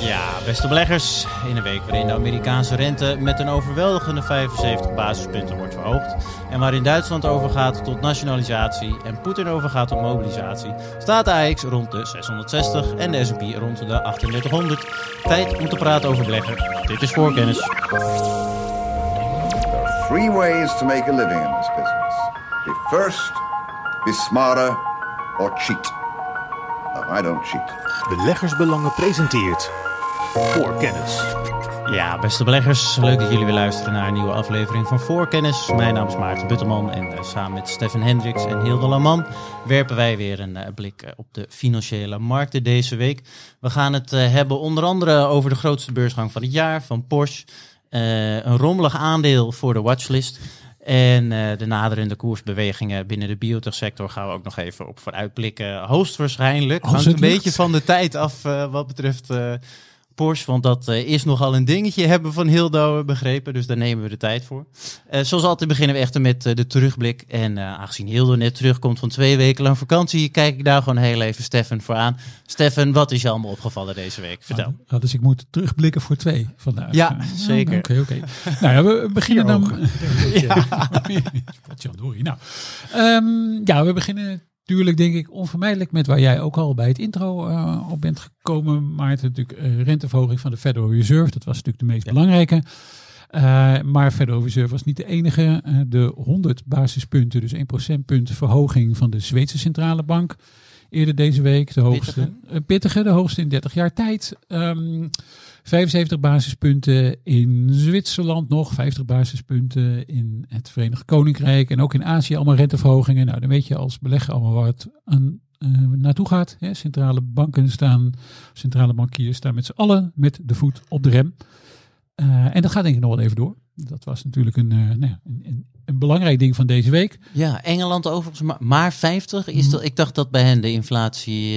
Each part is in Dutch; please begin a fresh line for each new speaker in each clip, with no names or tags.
Ja, beste beleggers. In een week waarin de Amerikaanse rente met een overweldigende 75 basispunten wordt verhoogd. En waarin Duitsland overgaat tot nationalisatie en Poetin overgaat tot mobilisatie, staat de AX rond de 660 en de S&P rond de 3800. Tijd om te praten over beleggen. Dit is voorkennis.
There are three ways to make a living in this business. Be first, be smarter, or cheat. No, I don't cheat.
Beleggersbelangen presenteert voor kennis.
Ja, beste beleggers, leuk dat jullie weer luisteren naar een nieuwe aflevering van Voorkennis. Mijn naam is Maarten Butterman en uh, samen met Stefan Hendricks en Hilde Laman werpen wij weer een uh, blik uh, op de financiële markten deze week. We gaan het hebben onder andere over de grootste beursgang van het jaar van Porsche. een rommelig aandeel voor de watchlist. En de naderende koersbewegingen binnen de biotechsector gaan we ook nog even op vooruitblikken. Hoogstwaarschijnlijk. Hangt een beetje van de tijd af wat betreft Porsche, want dat uh, is nogal een dingetje, hebben van Hildo begrepen. Dus daar nemen we de tijd voor. Uh, zoals altijd beginnen we echter met uh, de terugblik. En aangezien Hildo net terugkomt van twee weken lang vakantie, kijk ik daar gewoon heel even Stefan voor aan. Stefan, wat is je allemaal opgevallen deze week? Vertel.
Ah, dus ik moet terugblikken voor twee vandaag.
Ja, zeker.
Oké, oké. nou ja, we beginnen dan... ja. nou, um, ja, we beginnen Tuurlijk denk ik onvermijdelijk met waar jij ook al bij het intro uh, op bent gekomen. Maar het natuurlijk uh, renteverhoging van de Federal Reserve. Dat was natuurlijk de meest ja. belangrijke. Uh, maar Federal Reserve was niet de enige. de 100 basispunten, dus 1 procentpunt verhoging van de Zweedse Centrale Bank. Eerder deze week. De hoogste, pittige, pittige de hoogste in 30 jaar tijd. Um, 75 basispunten in Zwitserland nog, 50 basispunten in het Verenigd Koninkrijk en ook in Azië allemaal renteverhogingen. Nou, dan weet je als belegger allemaal waar het aan, uh, naartoe gaat. Hè. Centrale banken staan, centrale bankiers staan met z'n allen met de voet op de rem. Uh, en dat gaat denk ik nog wel even door. Dat was natuurlijk een, uh, nou ja, een, een, belangrijk ding van deze week.
Ja, Engeland overigens maar, maar 50. Is dat, ik dacht dat bij hen de inflatie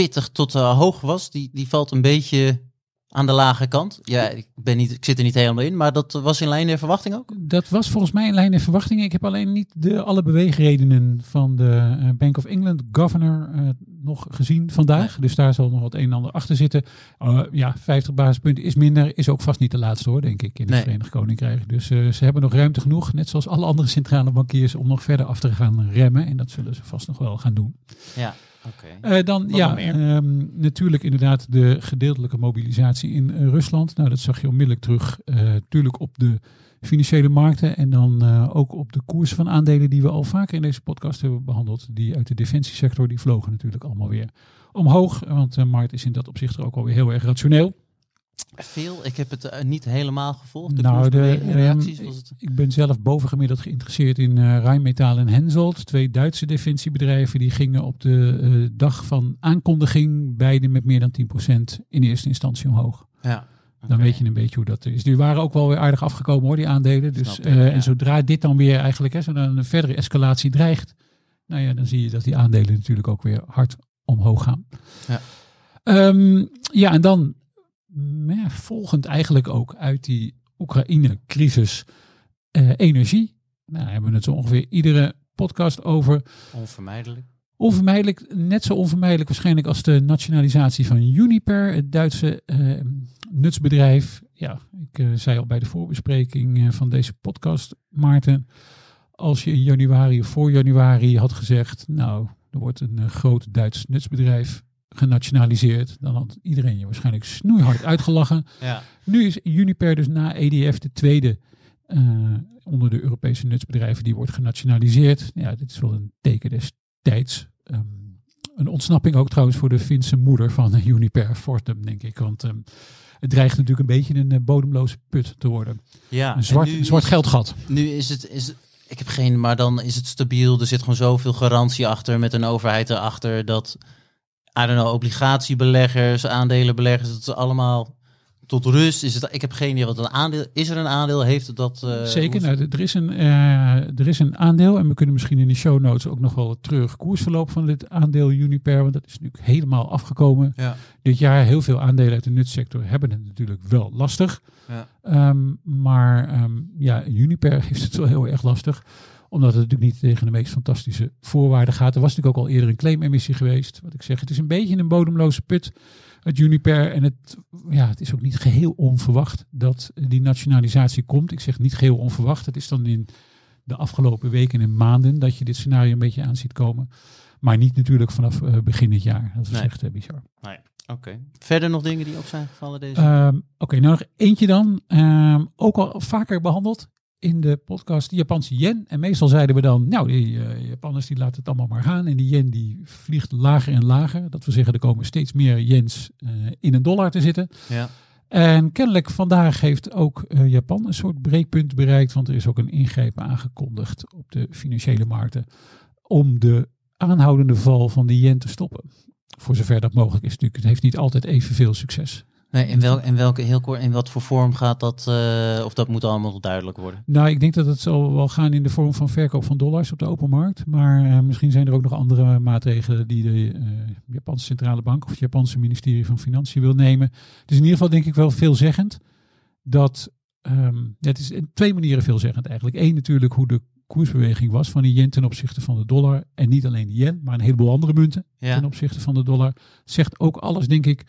pittig tot uh, hoog was, die, die valt een beetje aan de lage kant. Ja, ik, ben niet, ik zit er niet helemaal in, maar dat was in lijn der verwachting ook?
Dat was volgens mij in lijn der verwachting. Ik heb alleen niet de, alle beweegredenen van de uh, Bank of England governor uh, nog gezien vandaag. Nee. Dus daar zal nog wat een en ander achter zitten. Uh, ja, 50 basispunten is minder. Is ook vast niet de laatste hoor, denk ik, in het nee. Verenigd Koninkrijk. Dus ze hebben nog ruimte genoeg, net zoals alle andere centrale bankiers, om nog verder af te gaan remmen. En dat zullen ze vast nog wel gaan doen.
Ja.
Okay. Uh, dan Wat ja, um, natuurlijk inderdaad de gedeeltelijke mobilisatie in uh, Rusland. Nou, dat zag je onmiddellijk terug. Natuurlijk op de financiële markten en dan ook op de koers van aandelen die we al vaker in deze podcast hebben behandeld. Die uit de defensiesector, die vlogen natuurlijk allemaal weer omhoog. Want de markt is in dat opzicht er ook alweer heel erg rationeel.
Veel? Ik heb het uh, niet helemaal gevolgd. De
nou, de, reacties, um, was het... Ik ben zelf bovengemiddeld geïnteresseerd in uh, Rijnmetaal en Hensoldt. Twee Duitse defensiebedrijven. Die gingen op de uh, dag van aankondiging beide met meer dan 10% in eerste instantie omhoog.
Ja.
Okay. Dan weet je een beetje hoe dat is. Die waren ook wel weer aardig afgekomen hoor, die aandelen. Dus, ik, ja. En zodra dit dan weer eigenlijk, hè, zodra een verdere escalatie dreigt. Nou ja, dan zie je dat die aandelen natuurlijk ook weer hard omhoog gaan.
Ja,
um, ja en dan ja, volgend eigenlijk ook uit die Oekraïne-crisis uh, energie. Nou, daar hebben we het zo ongeveer iedere podcast over.
Onvermijdelijk.
Onvermijdelijk, net zo onvermijdelijk waarschijnlijk als de nationalisatie van Uniper, het Duitse uh, nutsbedrijf. Ja, ik uh, zei al bij de voorbespreking van deze podcast, Maarten, als je in januari of voor januari had gezegd, nou, er wordt een groot Duits nutsbedrijf genationaliseerd, dan had iedereen je waarschijnlijk snoeihard uitgelachen.
Ja.
Nu is Uniper dus na EDF de tweede uh, onder de Europese nutsbedrijven die wordt genationaliseerd. Ja, dit is wel een teken des tijds. Um, een ontsnapping ook trouwens voor de Finse moeder van Uniper, Fortum, denk ik. Want um, het dreigt natuurlijk een beetje een uh, bodemloze put te worden.
Ja,
een zwart, een zwart geldgat.
Nu is het, is het, ik heb geen, maar dan is het stabiel. Er zit gewoon zoveel garantie achter met een overheid erachter dat I don't know, obligatiebeleggers, aandelenbeleggers, dat is allemaal tot rust. Is het, ik heb geen idee wat een aandeel is. Er een aandeel? Heeft het dat? Uh,
Zeker. Nou, er, is een, uh, er is een aandeel en we kunnen misschien in de show notes ook nog wel terug koersverloop van dit aandeel Uniper, want dat is natuurlijk helemaal afgekomen.
Ja.
Dit jaar heel veel aandelen uit de nutsector hebben het natuurlijk wel lastig.
Ja.
Um, maar um, ja, Uniper heeft het wel heel erg lastig omdat het natuurlijk niet tegen de meest fantastische voorwaarden gaat. Er was natuurlijk ook al eerder een claimemissie geweest. Wat ik zeg, het is een beetje een bodemloze put. het Uniper. En het, ja, het is ook niet geheel onverwacht dat die nationalisatie komt. Ik zeg niet geheel onverwacht. Het is dan in de afgelopen weken en maanden dat je dit scenario een beetje aan ziet komen. Maar niet natuurlijk vanaf uh, begin dit jaar. Dat is
Nee.
echt uh, bizar.
Nee. Oké. Verder nog dingen die op zijn gevallen deze
Ehm, Oké, nou nog eentje dan. Ehm, ook al vaker behandeld in de podcast, de Japanse yen. En meestal zeiden we dan, nou, die eh, Japanners die laten het allemaal maar gaan. En die yen die vliegt lager en lager. Dat wil zeggen, er komen steeds meer yens eh, in een dollar te zitten.
Ja.
En kennelijk vandaag heeft ook eh, Japan een soort breekpunt bereikt. Want er is ook een ingreep aangekondigd op de financiële markten. Om de aanhoudende val van de yen te stoppen. Voor zover dat mogelijk is natuurlijk. Het heeft niet altijd evenveel succes.
Nee, in, wel, in welke, heel kort, in wat voor vorm gaat dat, eh, of dat moet allemaal duidelijk worden?
Nou, ik denk dat het zal wel gaan in de vorm van verkoop van dollars op de open markt. Maar eh, misschien zijn er ook nog andere maatregelen die de eh, Japanse Centrale Bank of het Japanse ministerie van Financiën wil nemen. Dus in ieder geval denk ik wel veelzeggend dat, ja, het is in twee manieren veelzeggend eigenlijk. Eén natuurlijk hoe de koersbeweging was van de yen ten opzichte van de dollar. En niet alleen de yen, maar een heleboel andere munten
Ja.
ten opzichte van de dollar. Zegt ook alles, denk ik,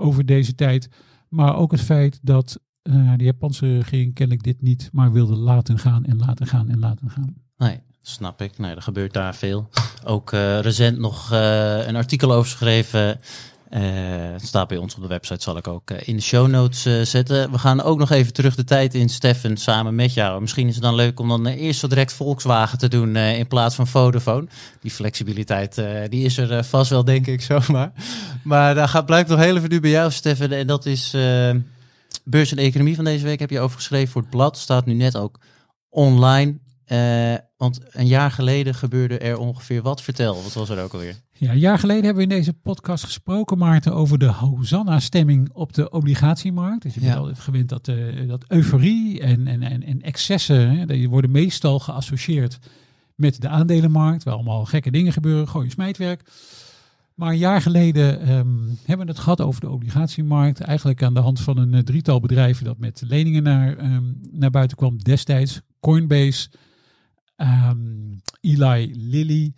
over deze tijd. Maar ook het feit dat eh, de Japanse regering kennelijk dit niet maar wilde laten gaan en laten gaan en laten gaan.
Nee, snap ik. Nee, er gebeurt daar veel. Ook eh, recent nog eh, een artikel over geschreven. Eh, staat bij ons op de website, zal ik ook eh, in de show notes eh, zetten. We gaan ook nog even terug de tijd in, Steffen, samen met jou. Misschien is het dan leuk om dan eerst zo direct Volkswagen te doen in plaats van Vodafone. Die flexibiliteit, die is er vast wel, denk ik, zomaar. Maar daar gaat, blijkt nog heel even nu bij jou, Steffen. En dat is beurs en economie van deze week. Heb je over geschreven voor het blad. Staat nu net ook online. Want een jaar geleden gebeurde er ongeveer wat. Vertel, wat was er ook alweer?
Ja, een jaar geleden hebben we in deze podcast gesproken, Maarten, over de Hosanna-stemming op de obligatiemarkt. Dus je bent
Ja.
altijd gewend dat, eh, dat euforie en, en, en, en excessen, hè, die worden meestal geassocieerd met de aandelenmarkt, waar allemaal gekke dingen gebeuren, gooi je smijtwerk. Maar een jaar geleden ehm, hebben we het gehad over de obligatiemarkt. Eigenlijk aan de hand van een eh, drietal bedrijven dat met leningen naar, ehm, naar buiten kwam. Destijds Coinbase, ehm, Eli Lilly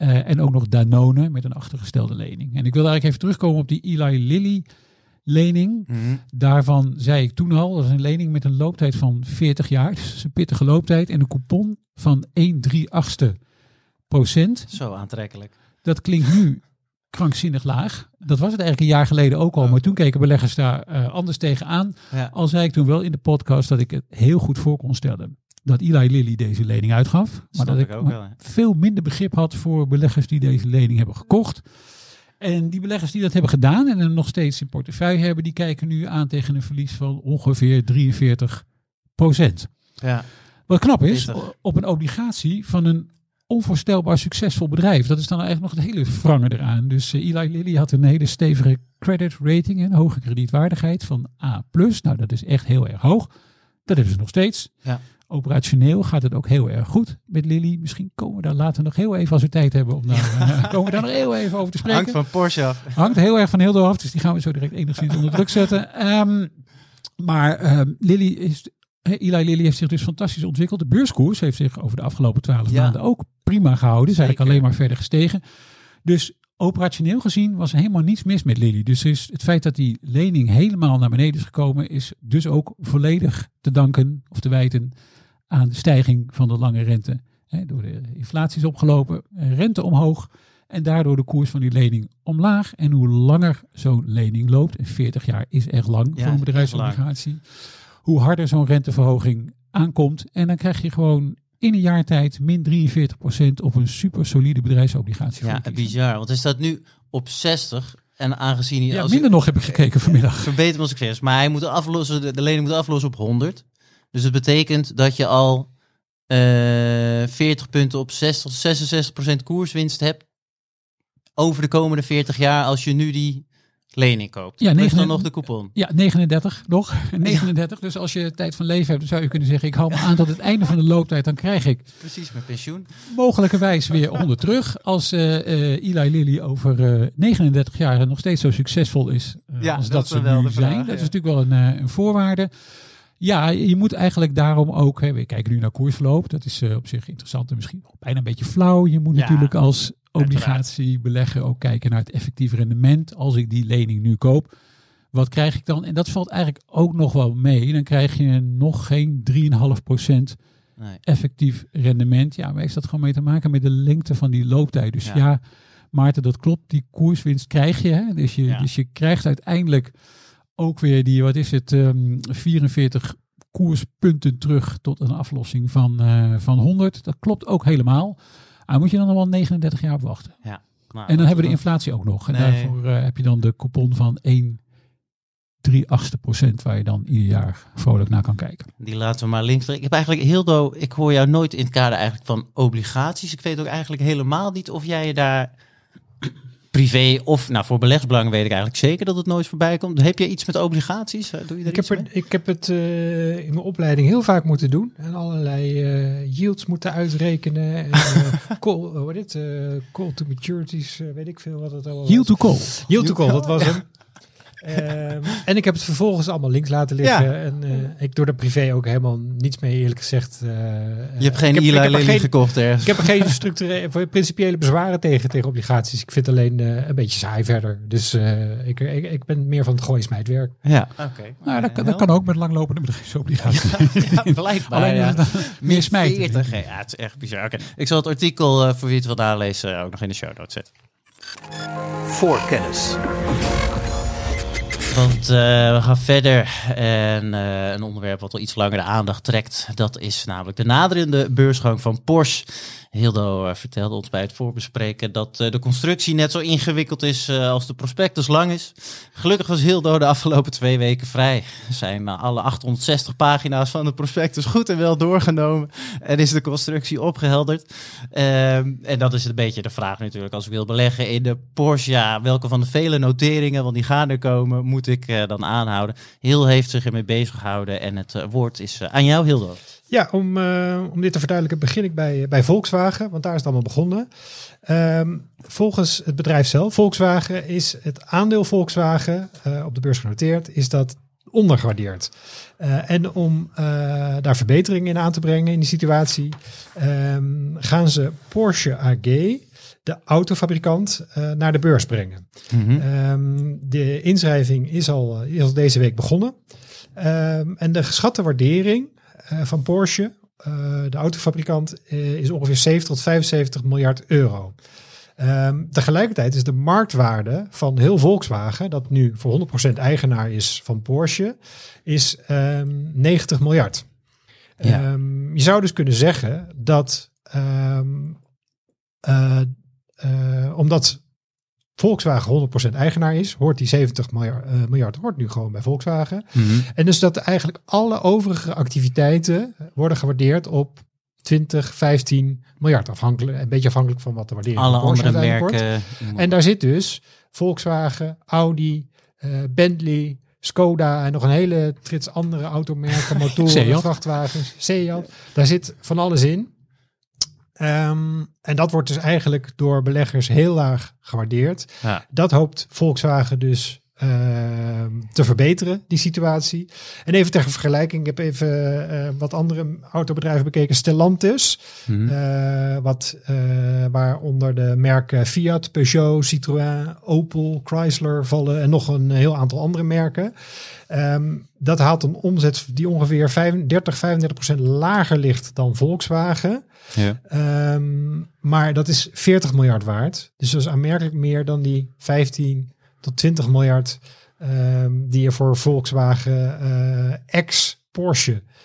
eh, en ook nog Danone met een achtergestelde lening. En ik wil eigenlijk even terugkomen op die Eli Lilly lening. Daarvan zei ik toen al, dat is een lening met een looptijd van 40 jaar. Dus een pittige looptijd en een coupon van 1 3 achtste procent.
Zo aantrekkelijk.
Dat klinkt nu krankzinnig laag. Dat was het eigenlijk een jaar geleden ook al. Maar toen keken beleggers daar eh, anders tegenaan.
Ja.
Al zei ik toen wel in de podcast dat ik het heel goed voor kon stellen. Dat Eli Lilly deze lening uitgaf. Maar
Snap
dat
ik ook wel,
veel minder begrip had voor beleggers die deze lening hebben gekocht. En die beleggers die dat hebben gedaan en hem nog steeds in portefeuille hebben, die kijken nu aan tegen een verlies van ongeveer 43
Ja.
Wat knap is, op een obligatie van een onvoorstelbaar succesvol bedrijf. Dat is dan eigenlijk nog het hele wrange eraan. Dus eh, Eli Lilly had een hele stevige credit rating, een hoge kredietwaardigheid van A+. Nou, dat is echt heel erg hoog. Dat hebben ze nog steeds.
Ja.
Operationeel gaat het ook heel erg goed met Lilly. Misschien komen we daar later nog heel even, als we tijd hebben, om daar, eh, komen we daar nog heel even over te spreken.
Hangt van Porsche af.
Hangt heel erg van heel af, dus die gaan we zo direct enigszins onder druk zetten. Ehm, maar ehm, Lilly is, Eli Lilly heeft zich dus fantastisch ontwikkeld. De beurskoers heeft zich over de afgelopen twaalf
Ja.
maanden ook prima gehouden. Is eigenlijk alleen maar verder gestegen. Dus operationeel gezien was er helemaal niets mis met Lilly. Dus is het feit dat die lening helemaal naar beneden is gekomen, is dus ook volledig te danken of te wijten aan de stijging van de lange rente. Hè, door de inflatie is opgelopen, eh, rente omhoog en daardoor de koers van die lening omlaag. En hoe langer zo'n lening loopt, en 40 jaar is echt lang
Ja,
voor een bedrijfsobligatie, hoe harder zo'n renteverhoging aankomt. En dan krijg je gewoon in een jaar tijd min 43% op een super solide bedrijfsobligatie.
Ja, bizar. Want hij staat nu op 60. En aangezien hij...
Ja, minder nog heb ik gekeken vanmiddag.
Verbeter me als ik vers. Maar hij moet aflossen, de, de lening moet aflossen op 100. Dus het betekent dat je al eh 40 punten op 60, 66% koerswinst hebt over de komende 40 jaar als je nu die lening koopt.
Ja,
Ja, Plus dan
negen-
nog de coupon.
Ja, 39 nog. 39. Dus als je tijd van leven hebt, zou je kunnen zeggen: ik hou me aan tot het einde van de looptijd. Dan krijg ik
Precies, met pensioen.
mogelijkerwijs weer 100 terug. Als eh eh, Eli Lilly over eh, 39 jaar nog steeds zo succesvol is
Ja,
als
dat
dat, ze
wel
nu
vraag,
zijn. Dat is natuurlijk wel een, een voorwaarde. Ja, je moet eigenlijk daarom ook, hè, we kijken nu naar koersverloop. Dat is eh, op zich interessant en misschien bijna een beetje flauw. Je moet
Ja.
natuurlijk als obligatiebelegger ook kijken naar het effectief rendement. Als ik die lening nu koop, wat krijg ik dan? En dat valt eigenlijk ook nog wel mee. Dan krijg je nog geen 3,5%
Nee.
effectief rendement. Ja, maar heeft dat gewoon mee te maken met de lengte van die looptijd. Dus
Ja.
ja, Maarten, dat klopt. Die koerswinst krijg je. Hè? Dus, je
Ja.
dus je krijgt uiteindelijk ook weer die, wat is het, ehm 44 koerspunten terug tot een aflossing van, eh, van 100. Dat klopt ook helemaal. Maar moet je dan nog wel 39 jaar op wachten.
Ja.
En dan hebben we de inflatie ook nog. En
Nee.
daarvoor eh, heb je dan de coupon van 1 3 achtste procent waar je dan ieder jaar vrolijk naar kan kijken.
Die laten we maar links. Ik heb eigenlijk Hildo, ik hoor jou nooit in het kader eigenlijk van obligaties. Ik weet ook eigenlijk helemaal niet of jij je daar privé of nou voor beleggsbelangen weet ik eigenlijk zeker dat het nooit voorbij komt. Heb je iets met obligaties? Doe je
Ik
iets
heb, er,
mee?
ik heb het eh, in mijn opleiding heel vaak moeten doen. En allerlei eh, yields moeten uitrekenen. En, eh, call, dit? eh, call to maturities, eh, weet ik veel wat het allemaal
Yield to call.
Yield to call, dat was hem. Ehm, en ik heb het vervolgens allemaal links laten liggen.
Ja.
En eh, ik doe er privé ook helemaal niets mee, eerlijk gezegd. Eh,
Je hebt geen
ik heb,
Eli
ik heb
Lilly
geen,
gekocht ergens.
ik heb er geen structurele, principiële bezwaren tegen, tegen obligaties. Ik vind het alleen eh, een beetje saai verder. Dus eh, ik, ik, ik ben meer van het gooien smijtwerk.
Ja, oké.
Nou, dat, kan- dat kan ook met langlopende bedrijfsobligaties.
Ja, blijkbaar.
Alleen
ja.
het dan meer smijten.
40, ja, het is echt bizar. Oké, Ik zal het artikel eh, voor wie het wil nalezen ook nog in de show notes zetten.
Voorkennis.
Want eh, we gaan verder. En eh, een onderwerp wat al iets langer de aandacht trekt. Dat is namelijk de naderende beursgang van Porsche. Hildo eh, vertelde ons bij het voorbespreken dat eh, de constructie net zo ingewikkeld is eh, als de prospectus lang is. Gelukkig was Hildo de afgelopen twee weken vrij. Zijn alle 860 pagina's van de prospectus goed en wel doorgenomen. En is de constructie opgehelderd. Ehm, en dat is een beetje de vraag natuurlijk als ik wil beleggen in de Porsche. Welke van de vele noteringen, want die gaan er komen, moet ik dan aanhouden? Heel heeft zich ermee bezig gehouden en het woord is aan jou Hildo.
Ja, om, eh, om dit te verduidelijken begin ik bij, bij Volkswagen, want daar is het allemaal begonnen. Ehm, volgens het bedrijf zelf, Volkswagen, is het aandeel Volkswagen eh, op de beurs genoteerd, is dat ondergewaardeerd. Eh, en om daar verbeteringen in aan te brengen in die situatie, ehm, gaan ze Porsche AG, de autofabrikant, naar de beurs brengen. Ehm, de inschrijving is al, is al deze week begonnen. En de geschatte waardering van Porsche, eh, de autofabrikant, eh, is ongeveer 70 tot 75 miljard euro. Ehm, tegelijkertijd is de marktwaarde van heel Volkswagen, dat nu voor 100% eigenaar is van Porsche, is ehm, 90 miljard.
Ja.
Ehm, je zou dus kunnen zeggen dat eh, eh, omdat Volkswagen 100% eigenaar is, hoort die 70 miljard, eh, miljard hoort nu gewoon bij Volkswagen. En dus dat eigenlijk alle overige activiteiten worden gewaardeerd op 20, 15 miljard. Afhankelijk, een beetje afhankelijk van wat de waardering
Alle andere
uiteindelijk wordt.
merken.
En daar zit dus Volkswagen, Audi, eh, Bentley, Skoda en nog een hele trits andere automerken, motoren, vrachtwagens, Seat. Daar zit van alles in. Ehm, en dat wordt dus eigenlijk door beleggers heel laag gewaardeerd.
Ja.
Dat hoopt Volkswagen dus te verbeteren, die situatie. En even ter vergelijking, ik heb even eh, wat andere autobedrijven bekeken. Stellantis,
Mhm.
eh, wat, eh, waaronder de merken Fiat, Peugeot, Citroën, Opel, Chrysler vallen en nog een heel aantal andere merken. Ehm, dat haalt een omzet die ongeveer 35, 35 procent lager ligt dan Volkswagen.
Ja.
Ehm, maar dat is 40 miljard waard. Dus dat is aanmerkelijk meer dan die 15 tot 20 miljard ehm, die er voor Volkswagen eh, ex-Porsche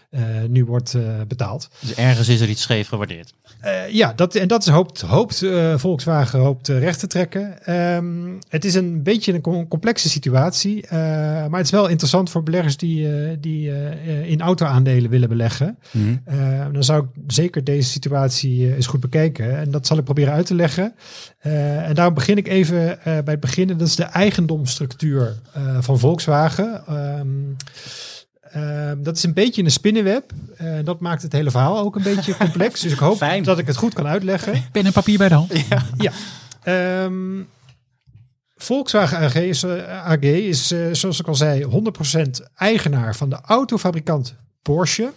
eh, nu wordt eh, betaald.
Dus ergens is er iets scheef gewaardeerd.
Eh, ja, dat, en dat is hoopt, hoopt Volkswagen hoopt recht te trekken. Ehm, het is een beetje een com- complexe situatie, maar het is wel interessant voor beleggers die, die in auto-aandelen willen beleggen. Eh, dan zou ik zeker deze situatie eens goed bekijken. En dat zal ik proberen uit te leggen. En daarom begin ik even bij het begin. En dat is de eigendomsstructuur eh, van Volkswagen. Ehm, ehm, dat is een beetje een spinnenweb. Eh, dat maakt het hele verhaal ook een beetje complex. Dus ik hoop
Fijn.
dat ik het goed kan uitleggen.
Pen en papier bij de hand.
Ja. Ehm, Volkswagen AG is, eh, AG is eh, zoals ik al zei, 100% eigenaar van de autofabrikant Porsche.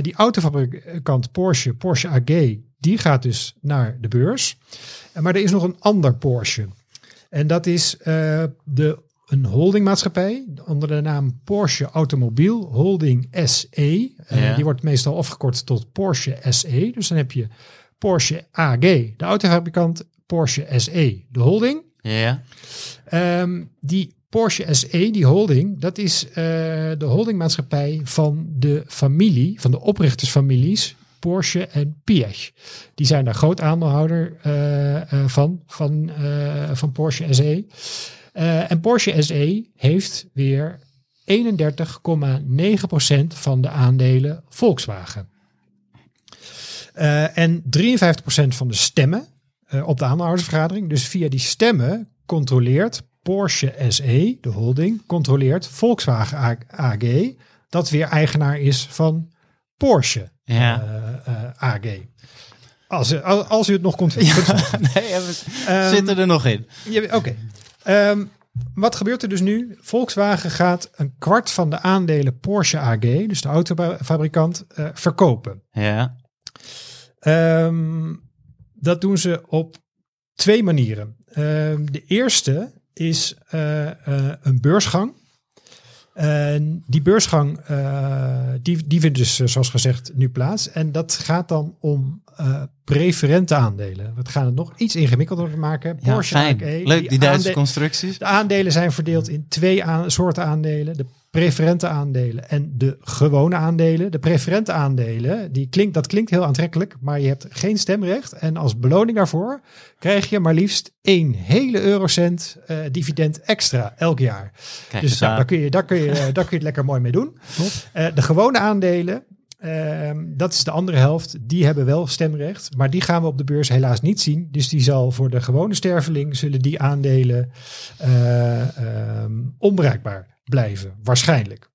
die autofabrikant Porsche, Porsche AG, die gaat dus naar de beurs. Maar er is nog een ander Porsche. En dat is de, een holdingmaatschappij onder de naam Porsche Automobiel Holding SE. Eh. Die wordt meestal afgekort tot Porsche SE. Dus dan heb je Porsche AG, de autofabrikant, Porsche SE, de holding.
Ja.
Ehm, die Porsche SE, die holding, dat is eh, de holdingmaatschappij van de familie, van de oprichtersfamilies Porsche en Piech. Die zijn daar groot aandeelhouder eh, van, van, van Porsche SE. Eh, en Porsche SE heeft weer 31,9% van de aandelen Volkswagen. Eh, en 53% van de stemmen eh, op de aandeelhoudersvergadering. Dus via die stemmen controleert Porsche SE, de holding, controleert Volkswagen AG, dat weer eigenaar is van Porsche
Ja.
AG. Als, u- als, als u het nog kunt vinden.
nee, we
Ehm,
zitten er nog in.
Ja, Oké. Ehm, wat gebeurt er dus nu? Volkswagen gaat een kwart van de aandelen Porsche AG, dus de autofabrikant, eh, verkopen.
Ja.
Ehm, dat doen ze op twee manieren. Ehm, de eerste is eh, eh, een beursgang. En die beursgang die, die vindt dus, zoals gezegd, nu plaats. En dat gaat dan om eh, preferente aandelen. We gaan het nog iets ingewikkelder maken.
Ja,
Porsche
fijn.
AG,
Leuk, die Duitse constructies.
de aandelen zijn verdeeld in twee aan- soorten aandelen. De preferente aandelen en de gewone aandelen. De preferente aandelen, die klinkt, dat klinkt heel aantrekkelijk, maar je hebt geen stemrecht. En als beloning daarvoor krijg je maar liefst één hele eurocent eh, dividend extra elk jaar.
Kijk
dus daar, kun je, daar, kun je, daar kun je het lekker mooi mee doen. Eh, de gewone aandelen, ehm, dat is de andere helft, die hebben wel stemrecht. Maar die gaan we op de beurs helaas niet zien. Dus die zal voor de gewone sterveling, zullen die aandelen ehm, onbereikbaar blijven, waarschijnlijk.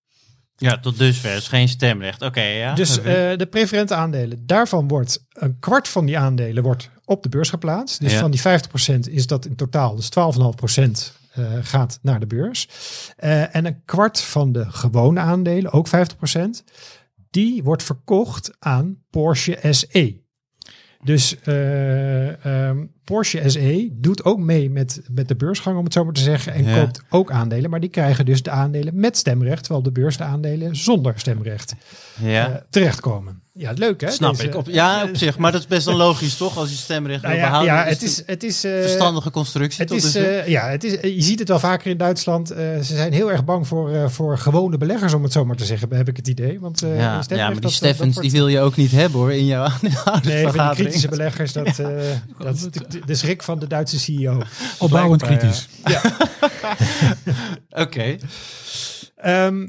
Ja, tot dusver is geen stemrecht. Oké, ja.
Dus eh, de preferente aandelen, daarvan wordt een kwart van die aandelen wordt op de beurs geplaatst. Dus
Ja.
van die 50% is dat in totaal, dus 12,5% eh, gaat naar de beurs. En een kwart van de gewone aandelen, ook 50%, die wordt verkocht aan Porsche SE. Dus ehm, Porsche SE doet ook mee met, met de beursgang, om het zo maar te zeggen, en
Ja.
koopt ook aandelen. Maar die krijgen dus de aandelen met stemrecht, terwijl de beurs de aandelen zonder stemrecht
ja.
eh, terechtkomen. Ja, leuk hè?
Snap
Deze-
ik. Op, ja, op zich. Maar dat is best wel logisch, toch? Als je stemrecht
Nou
wil
ja,
behouden.
ja, het is, het is, eh,
verstandige constructie.
het
tot
is,
dusver.
eh, ja, het is, je ziet het wel vaker in Duitsland. Ze zijn heel erg bang voor, voor gewone beleggers, om het zo maar te zeggen, heb ik het idee. Want,
ja, ja, maar die
dat-
Steffens
dat
die wil je ook niet hebben hoor in jouw
Nee, van die
aandeelhoudersvergadering.
kritische beleggers, dat, eh, dat de, de schrik van de Duitse CEO.
Opbouwend kritisch.
Oké.
Ehm,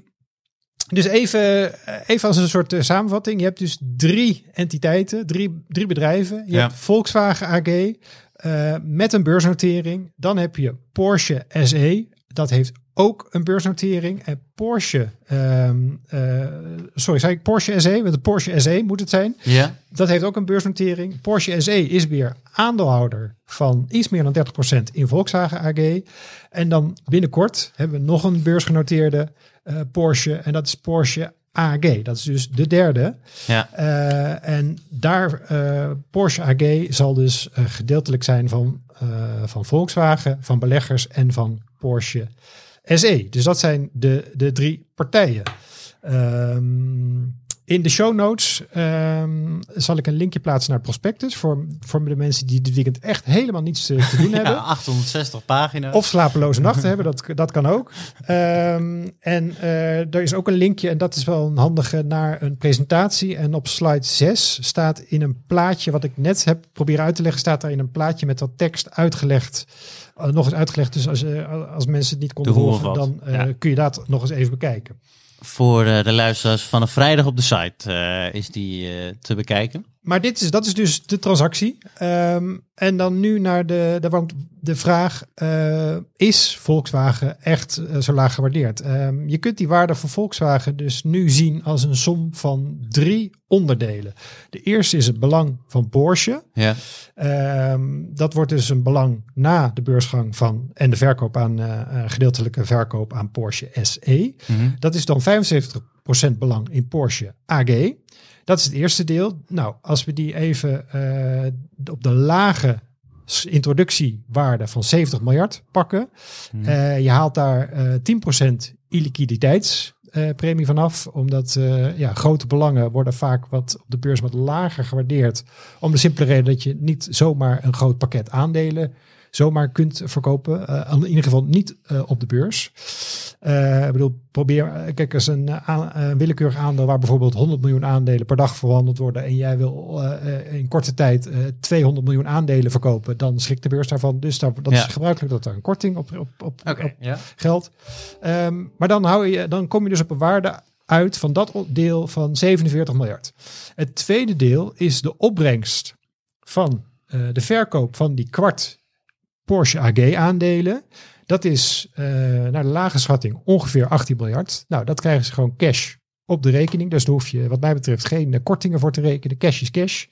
dus even, even als een soort eh, samenvatting. Je hebt dus drie entiteiten, drie, drie bedrijven. Je
Ja.
hebt Volkswagen AG eh, met een beursnotering. Dan heb je Porsche SE. Dat heeft ook een beursnotering. En Porsche, ehm, eh, sorry, zei ik Porsche SE? Met de Porsche SE moet het zijn.
Ja.
Dat heeft ook een beursnotering. Porsche SE is weer aandeelhouder van iets meer dan 30% in Volkswagen AG. En dan binnenkort hebben we nog een beursgenoteerde eh, Porsche. En dat is Porsche AG. Dat is dus de derde.
Ja.
Eh, en daar, eh, Porsche AG zal dus eh, gedeeltelijk zijn van, eh, van Volkswagen, van beleggers en van Porsche SE. Dus dat zijn de, de drie partijen. Ehm, in de show notes ehm, zal ik een linkje plaatsen naar prospectus voor, voor de mensen die dit weekend echt helemaal niets te doen
ja,
hebben.
860 pagina's.
Of slapeloze nachten hebben, dat, dat kan ook. Ehm, en eh, er is ook een linkje, en dat is wel een handige, naar een presentatie. En op slide 6 staat in een plaatje, wat ik net heb proberen uit te leggen, staat daar in een plaatje met wat tekst uitgelegd. Eh, nog eens uitgelegd. Dus als, eh, als mensen het niet konden
wat.
dan eh,
Ja.
kun je dat nog eens even bekijken.
Voor de luisteraars vanaf vrijdag op de site is die te bekijken.
Maar dit is, dat is dus de transactie. Ehm, en dan nu naar de, de, de vraag: eh, is Volkswagen echt eh, zo laag gewaardeerd? Ehm, je kunt die waarde van Volkswagen dus nu zien als een som van drie onderdelen. De eerste is het belang van Porsche.
Ja.
Ehm, dat wordt dus een belang na de beursgang van en de verkoop aan eh, gedeeltelijke verkoop aan Porsche SE.
Mhm.
Dat is dan 25% 75% belang in Porsche AG. Dat is het eerste deel. Nou, als we die even eh, op de lage introductiewaarde van 70 miljard pakken. eh, je haalt daar eh 10% illiquiditeitspremie vanaf. Omdat eh, ja, grote belangen worden vaak wat op de beurs wat lager gewaardeerd. Om de simpele reden dat je niet zomaar een groot pakket aandelen zomaar kunt verkopen. Eh, in ieder geval niet eh, op de beurs. Eh, ik bedoel, probeer, kijk, als een eh, willekeurig aandeel waar bijvoorbeeld 100 miljoen aandelen per dag verhandeld worden en jij wil in korte tijd eh 200 miljoen aandelen verkopen, dan schrikt de beurs daarvan. Dus daar, dat
Ja.
is gebruikelijk dat er een korting op, op, op,
ja.
geldt. Ehm, maar dan, hou je, dan kom je dus op een waarde uit van dat deel van 47 miljard. Het tweede deel is de opbrengst van de verkoop van die kwart Porsche AG aandelen. Dat is eh, naar de lage schatting ongeveer 18 miljard. Nou, dat krijgen ze gewoon cash op de rekening. Dus daar hoef je wat mij betreft geen eh, kortingen voor te rekenen. Cash is cash.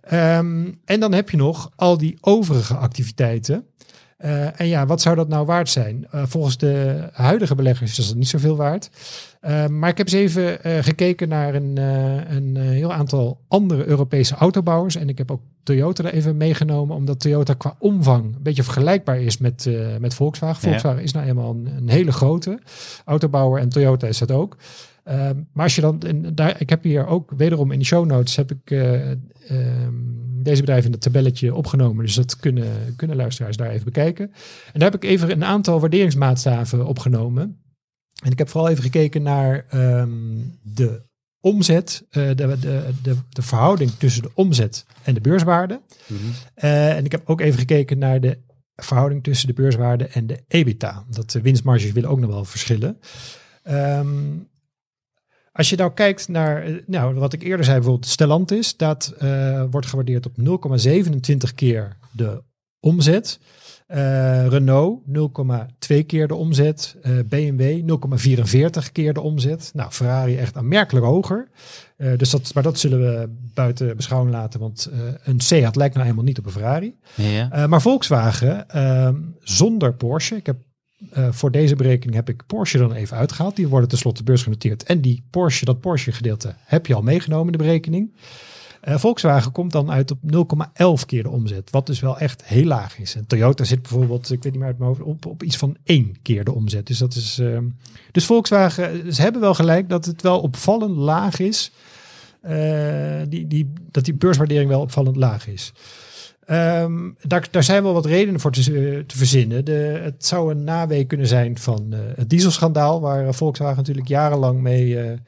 Ehm, en dan heb je nog al die overige activiteiten. Eh, en ja, wat zou dat nou waard zijn? Volgens de huidige beleggers is dat niet zoveel waard. Eh, maar ik heb eens even eh, gekeken naar een, eh, een eh, heel aantal andere Europese autobouwers. En ik heb ook Toyota er even meegenomen, omdat Toyota qua omvang een beetje vergelijkbaar is met, met Volkswagen.
Ja.
Volkswagen is nou eenmaal een, een hele grote autobouwer en Toyota is dat ook. Ehm, maar als je dan, en daar, ik heb hier ook wederom in de show notes heb ik eh, ehm, deze bedrijven in het tabelletje opgenomen. Dus dat kunnen, kunnen luisteraars daar even bekijken. En daar heb ik even een aantal waarderingsmaatstaven opgenomen. En ik heb vooral even gekeken naar ehm, de omzet, eh, de, de, de, de verhouding tussen de omzet en de beurswaarde. Eh, en ik heb ook even gekeken naar de verhouding tussen de beurswaarde en de EBITDA. Dat de winstmarges willen ook nog wel verschillen. Ehm, als je nou kijkt naar, eh, nou, wat ik eerder zei, bijvoorbeeld Stellantis, dat wordt gewaardeerd op 0,27 keer de omzet. Eh, Renault 0,2 keer de omzet. Eh, BMW 0,44 keer de omzet. Nou, Ferrari echt aanmerkelijk hoger. Eh, dus dat, maar dat zullen we buiten beschouwing laten, want een Seat lijkt nou helemaal niet op een Ferrari.
Ja.
Maar Volkswagen ehm, zonder Porsche. Ik heb voor deze berekening heb ik Porsche dan even uitgehaald. Die worden tenslotte beursgenoteerd. En die Porsche, dat Porsche gedeelte heb je al meegenomen in de berekening. Eh, Volkswagen komt dan uit op 0,11 keer de omzet. Wat dus wel echt heel laag is. En Toyota zit bijvoorbeeld, ik weet niet meer uit mijn hoofd, op, op iets van één keer de omzet. Dus dat is. ehm, dus Volkswagen, ze hebben wel gelijk dat het wel opvallend laag is. Eh, die, die, dat die beurswaardering wel opvallend laag is. Ehm, daar, daar zijn wel wat redenen voor te, te verzinnen. De, het zou een naweek kunnen zijn van eh, het dieselschandaal, waar eh, Volkswagen natuurlijk jarenlang mee eh, eh,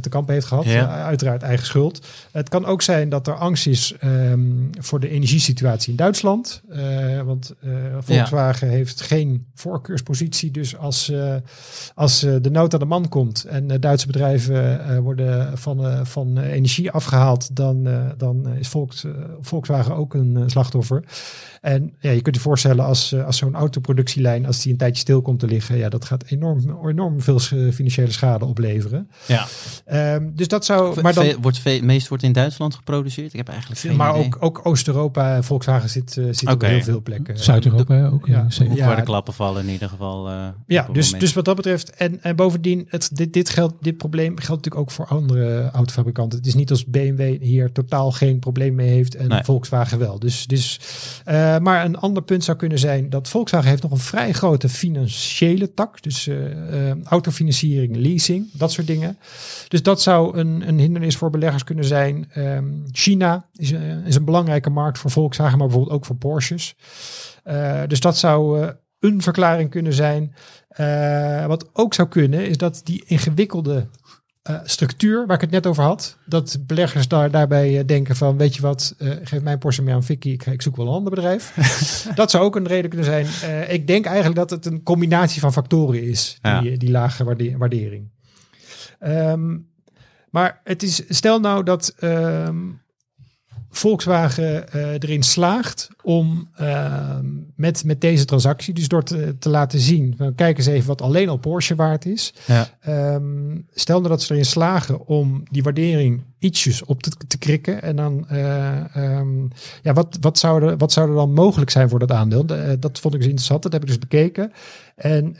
te kampen heeft gehad.
Ja.
Uh, uiteraard eigen schuld. Het kan ook zijn dat er angst is ehm, voor de energiesituatie in Duitsland. Uh, want Volkswagen ja. heeft geen voorkeurspositie. Dus als, als de nood aan de man komt en Duitse bedrijven eh, worden van, van energie afgehaald, dan, dan is Volks, Volkswagen ook een slachtoffer. En ja, je kunt je voorstellen als, als zo'n autoproductielijn, als die een tijdje stil komt te liggen, ja, dat gaat enorm, enorm veel financiële schade opleveren.
Ja.
Um, dus dat zou. Maar dan,
wordt veel, meest wordt in Duitsland geproduceerd. Ik heb eigenlijk geen
Maar
idee.
ook, ook Oost-Europa, Volkswagen zit, uh, zit okay. op heel veel plekken.
Zuid-Europa ook.
Ja,
ja, ja. waar de klappen vallen in ieder geval. Uh,
ja, dus, dus wat dat betreft. En, en bovendien, het, dit, dit, geldt, dit probleem geldt natuurlijk ook voor andere autofabrikanten. Het is niet als BMW hier totaal geen probleem mee heeft en nee. Volkswagen wel. Dus, dus, uh, maar een ander punt zou kunnen zijn dat Volkswagen heeft nog een vrij grote financiële tak. Dus uh, autofinanciering, leasing, dat soort dingen. Dus dat zou een, een hindernis voor beleggers kunnen zijn. Um, China is, is, een belangrijke markt voor Volkswagen, maar bijvoorbeeld ook voor Porsches. Dus dat zou een verklaring kunnen zijn. Wat ook zou kunnen, is dat die ingewikkelde structuur waar ik het net over had, dat beleggers daar, daarbij denken van, weet je wat, geef mijn Porsche mee aan Vicky, ik, ik zoek wel een ander bedrijf. dat zou ook een reden kunnen zijn. ik denk eigenlijk dat het een combinatie van factoren is, die, ja. die lage waardering. Um, maar het is, stel nou dat um, Volkswagen eh, erin slaagt om ehm, met, met deze transactie, dus door te, te laten zien, kijk eens even wat alleen al Porsche waard is.
Ja.
Ehm, stel nou dat ze erin slagen om die waardering ietsjes op te, te krikken. En dan, eh, ehm, ja, wat, wat, zou er, wat zou er dan mogelijk zijn voor dat aandeel? De- eh, dat vond ik dus interessant. Dat heb ik dus bekeken. En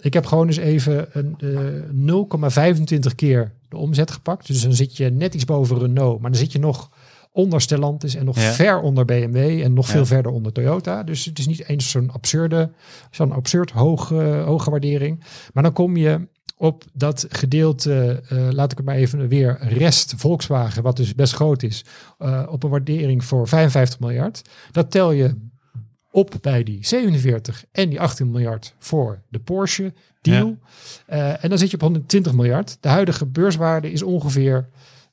ik heb gewoon eens even een eh 0,25 keer de omzet gepakt. Dus dan zit je net iets boven Renault, maar dan zit je nog onder Stellantis en nog
Ja.
ver onder BMW en nog
Ja.
veel verder onder Toyota. Dus het is niet eens zo'n absurde, zo'n absurd hoge, hoge waardering. Maar dan kom je op dat gedeelte, eh, laat ik het maar even weer, rest Volkswagen, wat dus best groot is, eh, op een waardering voor 55 miljard. Dat tel je op bij die 47 en die 18 miljard voor de Porsche deal. Eh, en dan zit je op 120 miljard. De huidige beurswaarde is ongeveer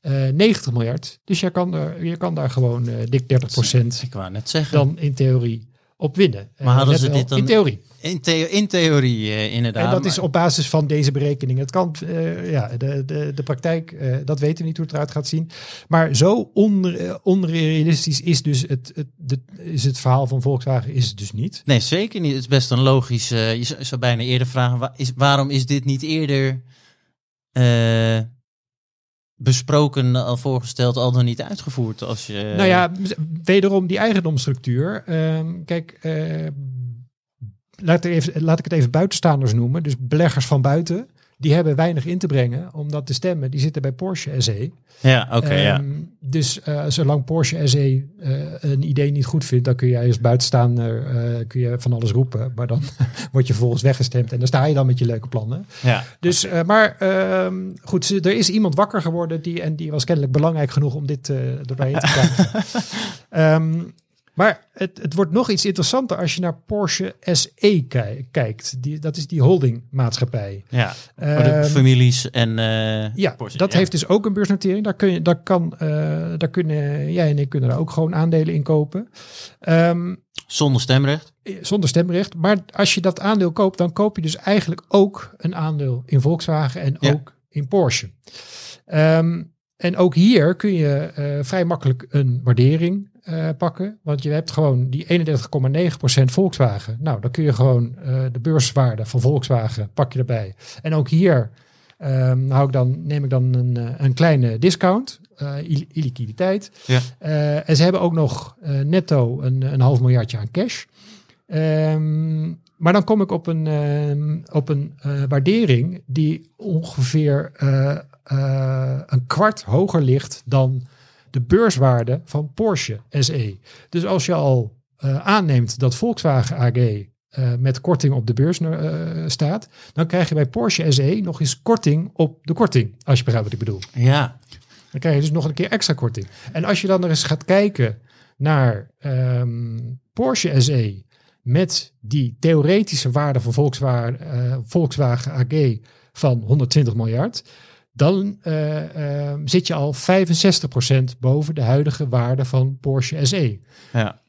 eh 90 miljard. Dus je kan, er, je kan daar gewoon eh, dik 30 procent
Ik wou net zeggen.
dan in theorie op winnen.
Maar
Eh,
hadden
let
ze dit dan-
In theorie.
In, theo- in theorie eh, inderdaad.
En dat is
maar-
op basis van deze berekening. Het kan, eh, ja, de, de, de praktijk, eh, dat weten we niet hoe het eruit gaat zien. Maar zo on, eh, onrealistisch is dus het, het, de, is het verhaal van Volkswagen is het dus niet.
Nee, zeker niet. Het is best een logisch. eh, je zou, bijna eerder vragen: is, waarom is dit niet eerder eh, besproken, al voorgesteld, al dan niet uitgevoerd? Als je,
nou ja, wederom die eigendomsstructuur. Ehm, kijk, eh, laat, even, laat ik het even buitenstaanders noemen. Dus beleggers van buiten. Die hebben weinig in te brengen, omdat de stemmen die zitten bij Porsche SE.
ja, oké, ja.
Ehm, Dus eh, zolang Porsche SE eh, een idee niet goed vindt, dan kun jij als buitenstaander eh, kun je van alles roepen. Maar dan word je vervolgens weggestemd en dan sta je dan met je leuke plannen.
ja.
Dus, maar ehm, goed, ze- er is iemand wakker geworden die, en die was kennelijk belangrijk genoeg om dit eh er doorheen te krijgen. Ehm, maar het, het wordt nog iets interessanter als je naar Porsche SE ki- kijkt. Die, dat is die holdingmaatschappij.
ja. De
Ehm,
families en. eh,
ja,
Porsche,
dat
ja.
heeft dus ook een beursnotering. Daar, kun je, daar, kan, eh, daar kunnen jij en ik kunnen daar ook gewoon aandelen in kopen. Ehm,
Zonder stemrecht.
zonder stemrecht. Maar als je dat aandeel koopt, dan koop je dus eigenlijk ook een aandeel in Volkswagen en
Ja.
ook in Porsche. Ehm, en ook hier kun je eh, vrij makkelijk een waardering eh, pakken. Want je hebt gewoon die 31,9% Volkswagen. Nou, dan kun je gewoon eh, de beurswaarde van Volkswagen pak je erbij. En ook hier ehm, hou ik dan, neem ik dan een, een kleine discount, il- illiquiditeit.
Ja.
En ze hebben ook nog netto een, een half miljardje aan cash. Ehm, maar dan kom ik op een, ehm, op een waardering die ongeveer eh, een kwart hoger ligt dan de beurswaarde van Porsche SE. Dus als je al eh, aanneemt dat Volkswagen AG eh, met korting op de beurs staat, dan krijg je bij Porsche SE nog eens korting op de korting. Als je begrijpt wat ik bedoel.
Ja.
Dan krijg je dus nog een keer extra korting. En als je dan er eens gaat kijken naar ehm, Porsche SE met die theoretische waarde van Volkswagen, Volkswagen AG van 120 miljard, dan eh, ehm, zit je al 65% boven de huidige waarde van Porsche SE.
ja.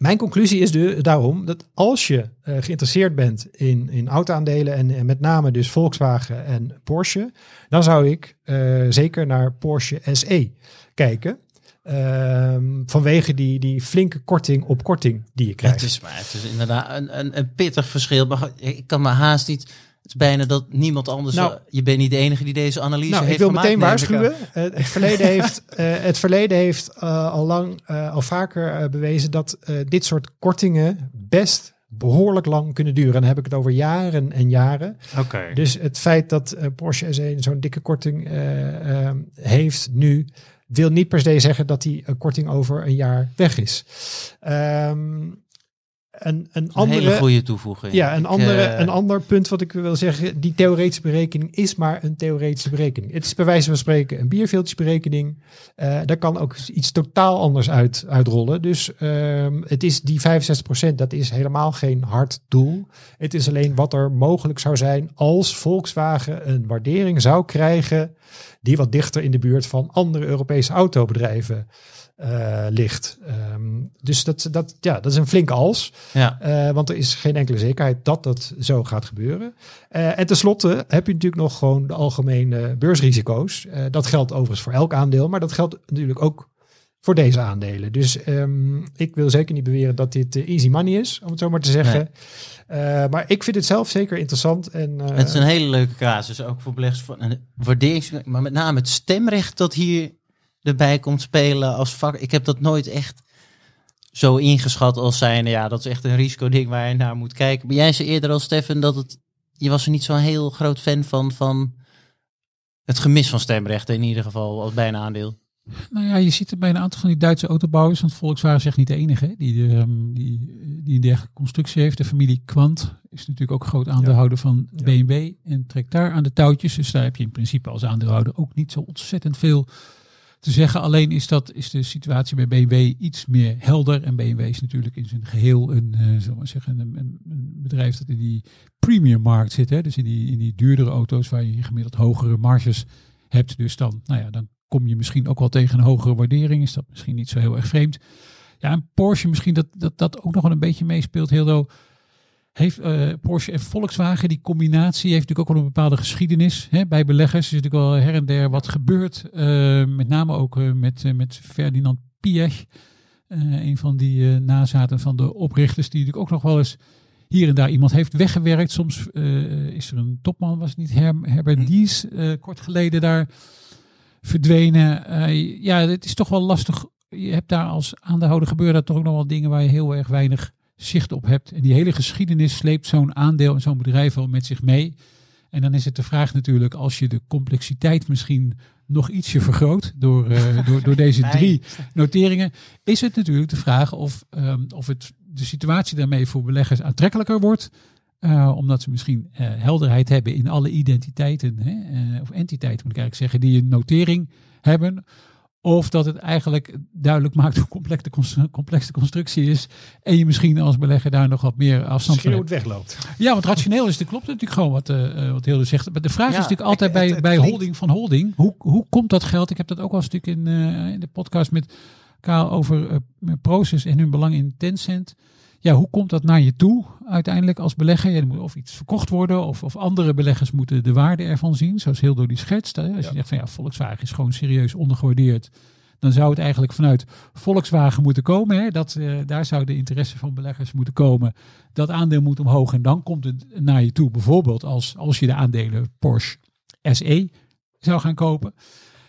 Mijn conclusie is dus daarom dat als je eh, geïnteresseerd bent in, in auto-aandelen en, en met name dus Volkswagen en Porsche, dan zou ik eh, zeker naar Porsche SE kijken. Ehm, vanwege die, die flinke korting op korting die je krijgt.
Het is, maar het is inderdaad een, een, een pittig verschil. Maar ik kan me haast niet. Het is bijna dat niemand anders.
Nou-
je bent niet de enige die deze analyse
Nou,
heeft
ik wil
gemaakt,
meteen waarschuwen. Eh, het verleden heeft, eh, het verleden heeft eh, al lang, eh, al vaker eh, bewezen dat eh, dit soort kortingen best behoorlijk lang kunnen duren. En dan heb ik het over jaren en jaren.
Oké.
Dus het feit dat eh, Porsche SE zo'n dikke korting eh, eh, heeft nu, wil niet per se zeggen dat die een korting over een jaar weg is. Ehm, een, een andere,
hele goede toevoeging.
ja, een,
Ik,
andere,
eh,
een ander punt wat ik wil zeggen, die theoretische berekening is maar een theoretische berekening. Het is bij wijze van spreken een bierveeltjesberekening. Eh daar kan ook iets totaal anders uit, uitrollen. Dus ehm, het is die 65%, dat is helemaal geen hard doel. Het is alleen wat er mogelijk zou zijn als Volkswagen een waardering zou krijgen die wat dichter in de buurt van andere Europese autobedrijven eh, ligt. Ehm, dus dat, dat, ja, dat is een flinke als.
Ja.
Eh, want er is geen enkele zekerheid dat dat zo gaat gebeuren. Eh, en tenslotte heb je natuurlijk nog gewoon de algemene beursrisico's. Dat geldt overigens voor elk aandeel, maar dat geldt natuurlijk ook voor deze aandelen. Dus ehm, ik wil zeker niet beweren dat dit easy money is, om het zo maar te zeggen. Maar ik vind het zelf zeker interessant. En,
Het is een hele leuke casus, ook voor beleggers. Van een waarderings, maar met name het stemrecht dat hier erbij komt spelen als vak. Ik heb dat nooit echt zo ingeschat als zijn. Ja, dat is echt een risicoding waar je naar moet kijken. Maar jij zei eerder al, Stefan, dat het. Je was er niet zo'n heel groot fan van, van het gemis van stemrechten in ieder geval als bij een aandeel.
Nou ja, je ziet het bij een aantal van die Duitse autobouwers, want Volkswagen is echt niet de enige die, ehm, die, die een dergelijke constructie heeft. De familie Quant is natuurlijk ook groot aandeelhouder van BMW en trekt daar aan de touwtjes. Dus daar heb je in principe als aandeelhouder ook niet zo ontzettend veel te zeggen. Alleen is, dat, is de situatie bij BMW iets meer helder. En BMW is natuurlijk in zijn geheel een, uh, maar zeggen, een, een, een, bedrijf dat in die premium markt zit. Hè? Dus in die, in die duurdere auto's waar je gemiddeld hogere marges hebt. Dus dan, nou ja, dan kom je misschien ook wel tegen een hogere waardering. Is dat misschien niet zo heel erg vreemd. Ja, en Porsche misschien dat dat, dat ook nog wel een beetje meespeelt. Heel heeft uh, Porsche en Volkswagen, die combinatie heeft natuurlijk ook wel een bepaalde geschiedenis hè, bij beleggers. Er is natuurlijk wel her en der wat gebeurd. Uh, met name ook uh, met, met Ferdinand Piech. een van die nazaten van de oprichters, die natuurlijk ook nog wel eens hier en daar iemand heeft weggewerkt. Soms is er een topman, was het niet Her Herbert Dies, kort geleden daar verdwenen. Ja, het is toch wel lastig. Je hebt daar als aandeelhouder gebeuren dat toch ook nog wel dingen waar je heel erg weinig zicht op hebt. En die hele geschiedenis sleept zo'n aandeel en zo'n bedrijf wel met zich mee. En dan is het de vraag natuurlijk, als je de complexiteit misschien nog ietsje vergroot door, uh, door, door deze drie noteringen, is het natuurlijk de vraag of, um, of het, de situatie daarmee voor beleggers aantrekkelijker wordt. Uh, omdat ze misschien uh, helderheid hebben in alle identiteiten, hè, of entiteiten moet ik eigenlijk zeggen, die een notering hebben. Of dat het eigenlijk duidelijk maakt hoe complex de, constru complex de constructie is. En je misschien als belegger daar nog wat meer afstand
van hebt. wegloopt.
Ja, want rationeel is het klopt natuurlijk gewoon wat, wat Hilde zegt. Maar de vraag ja, is natuurlijk altijd bij, het, het bij holding van holding. Hoe, hoe komt dat geld? Ik heb dat ook al een stuk in, in de podcast met Kaal over Proces en hun belang in Tencent ja, hoe komt dat naar je toe uiteindelijk als belegger? Ja, er moet of iets verkocht worden of, of andere beleggers moeten de waarde ervan zien, zoals heel door die schetst. Hè. Als ja. je zegt van ja, Volkswagen is gewoon serieus ondergewaardeerd, dan zou het eigenlijk vanuit Volkswagen moeten komen. Hè. Dat, uh, daar zou de interesse van beleggers moeten komen. Dat aandeel moet omhoog en dan komt het naar je toe. Bijvoorbeeld als, als je de aandelen Porsche SE zou gaan kopen.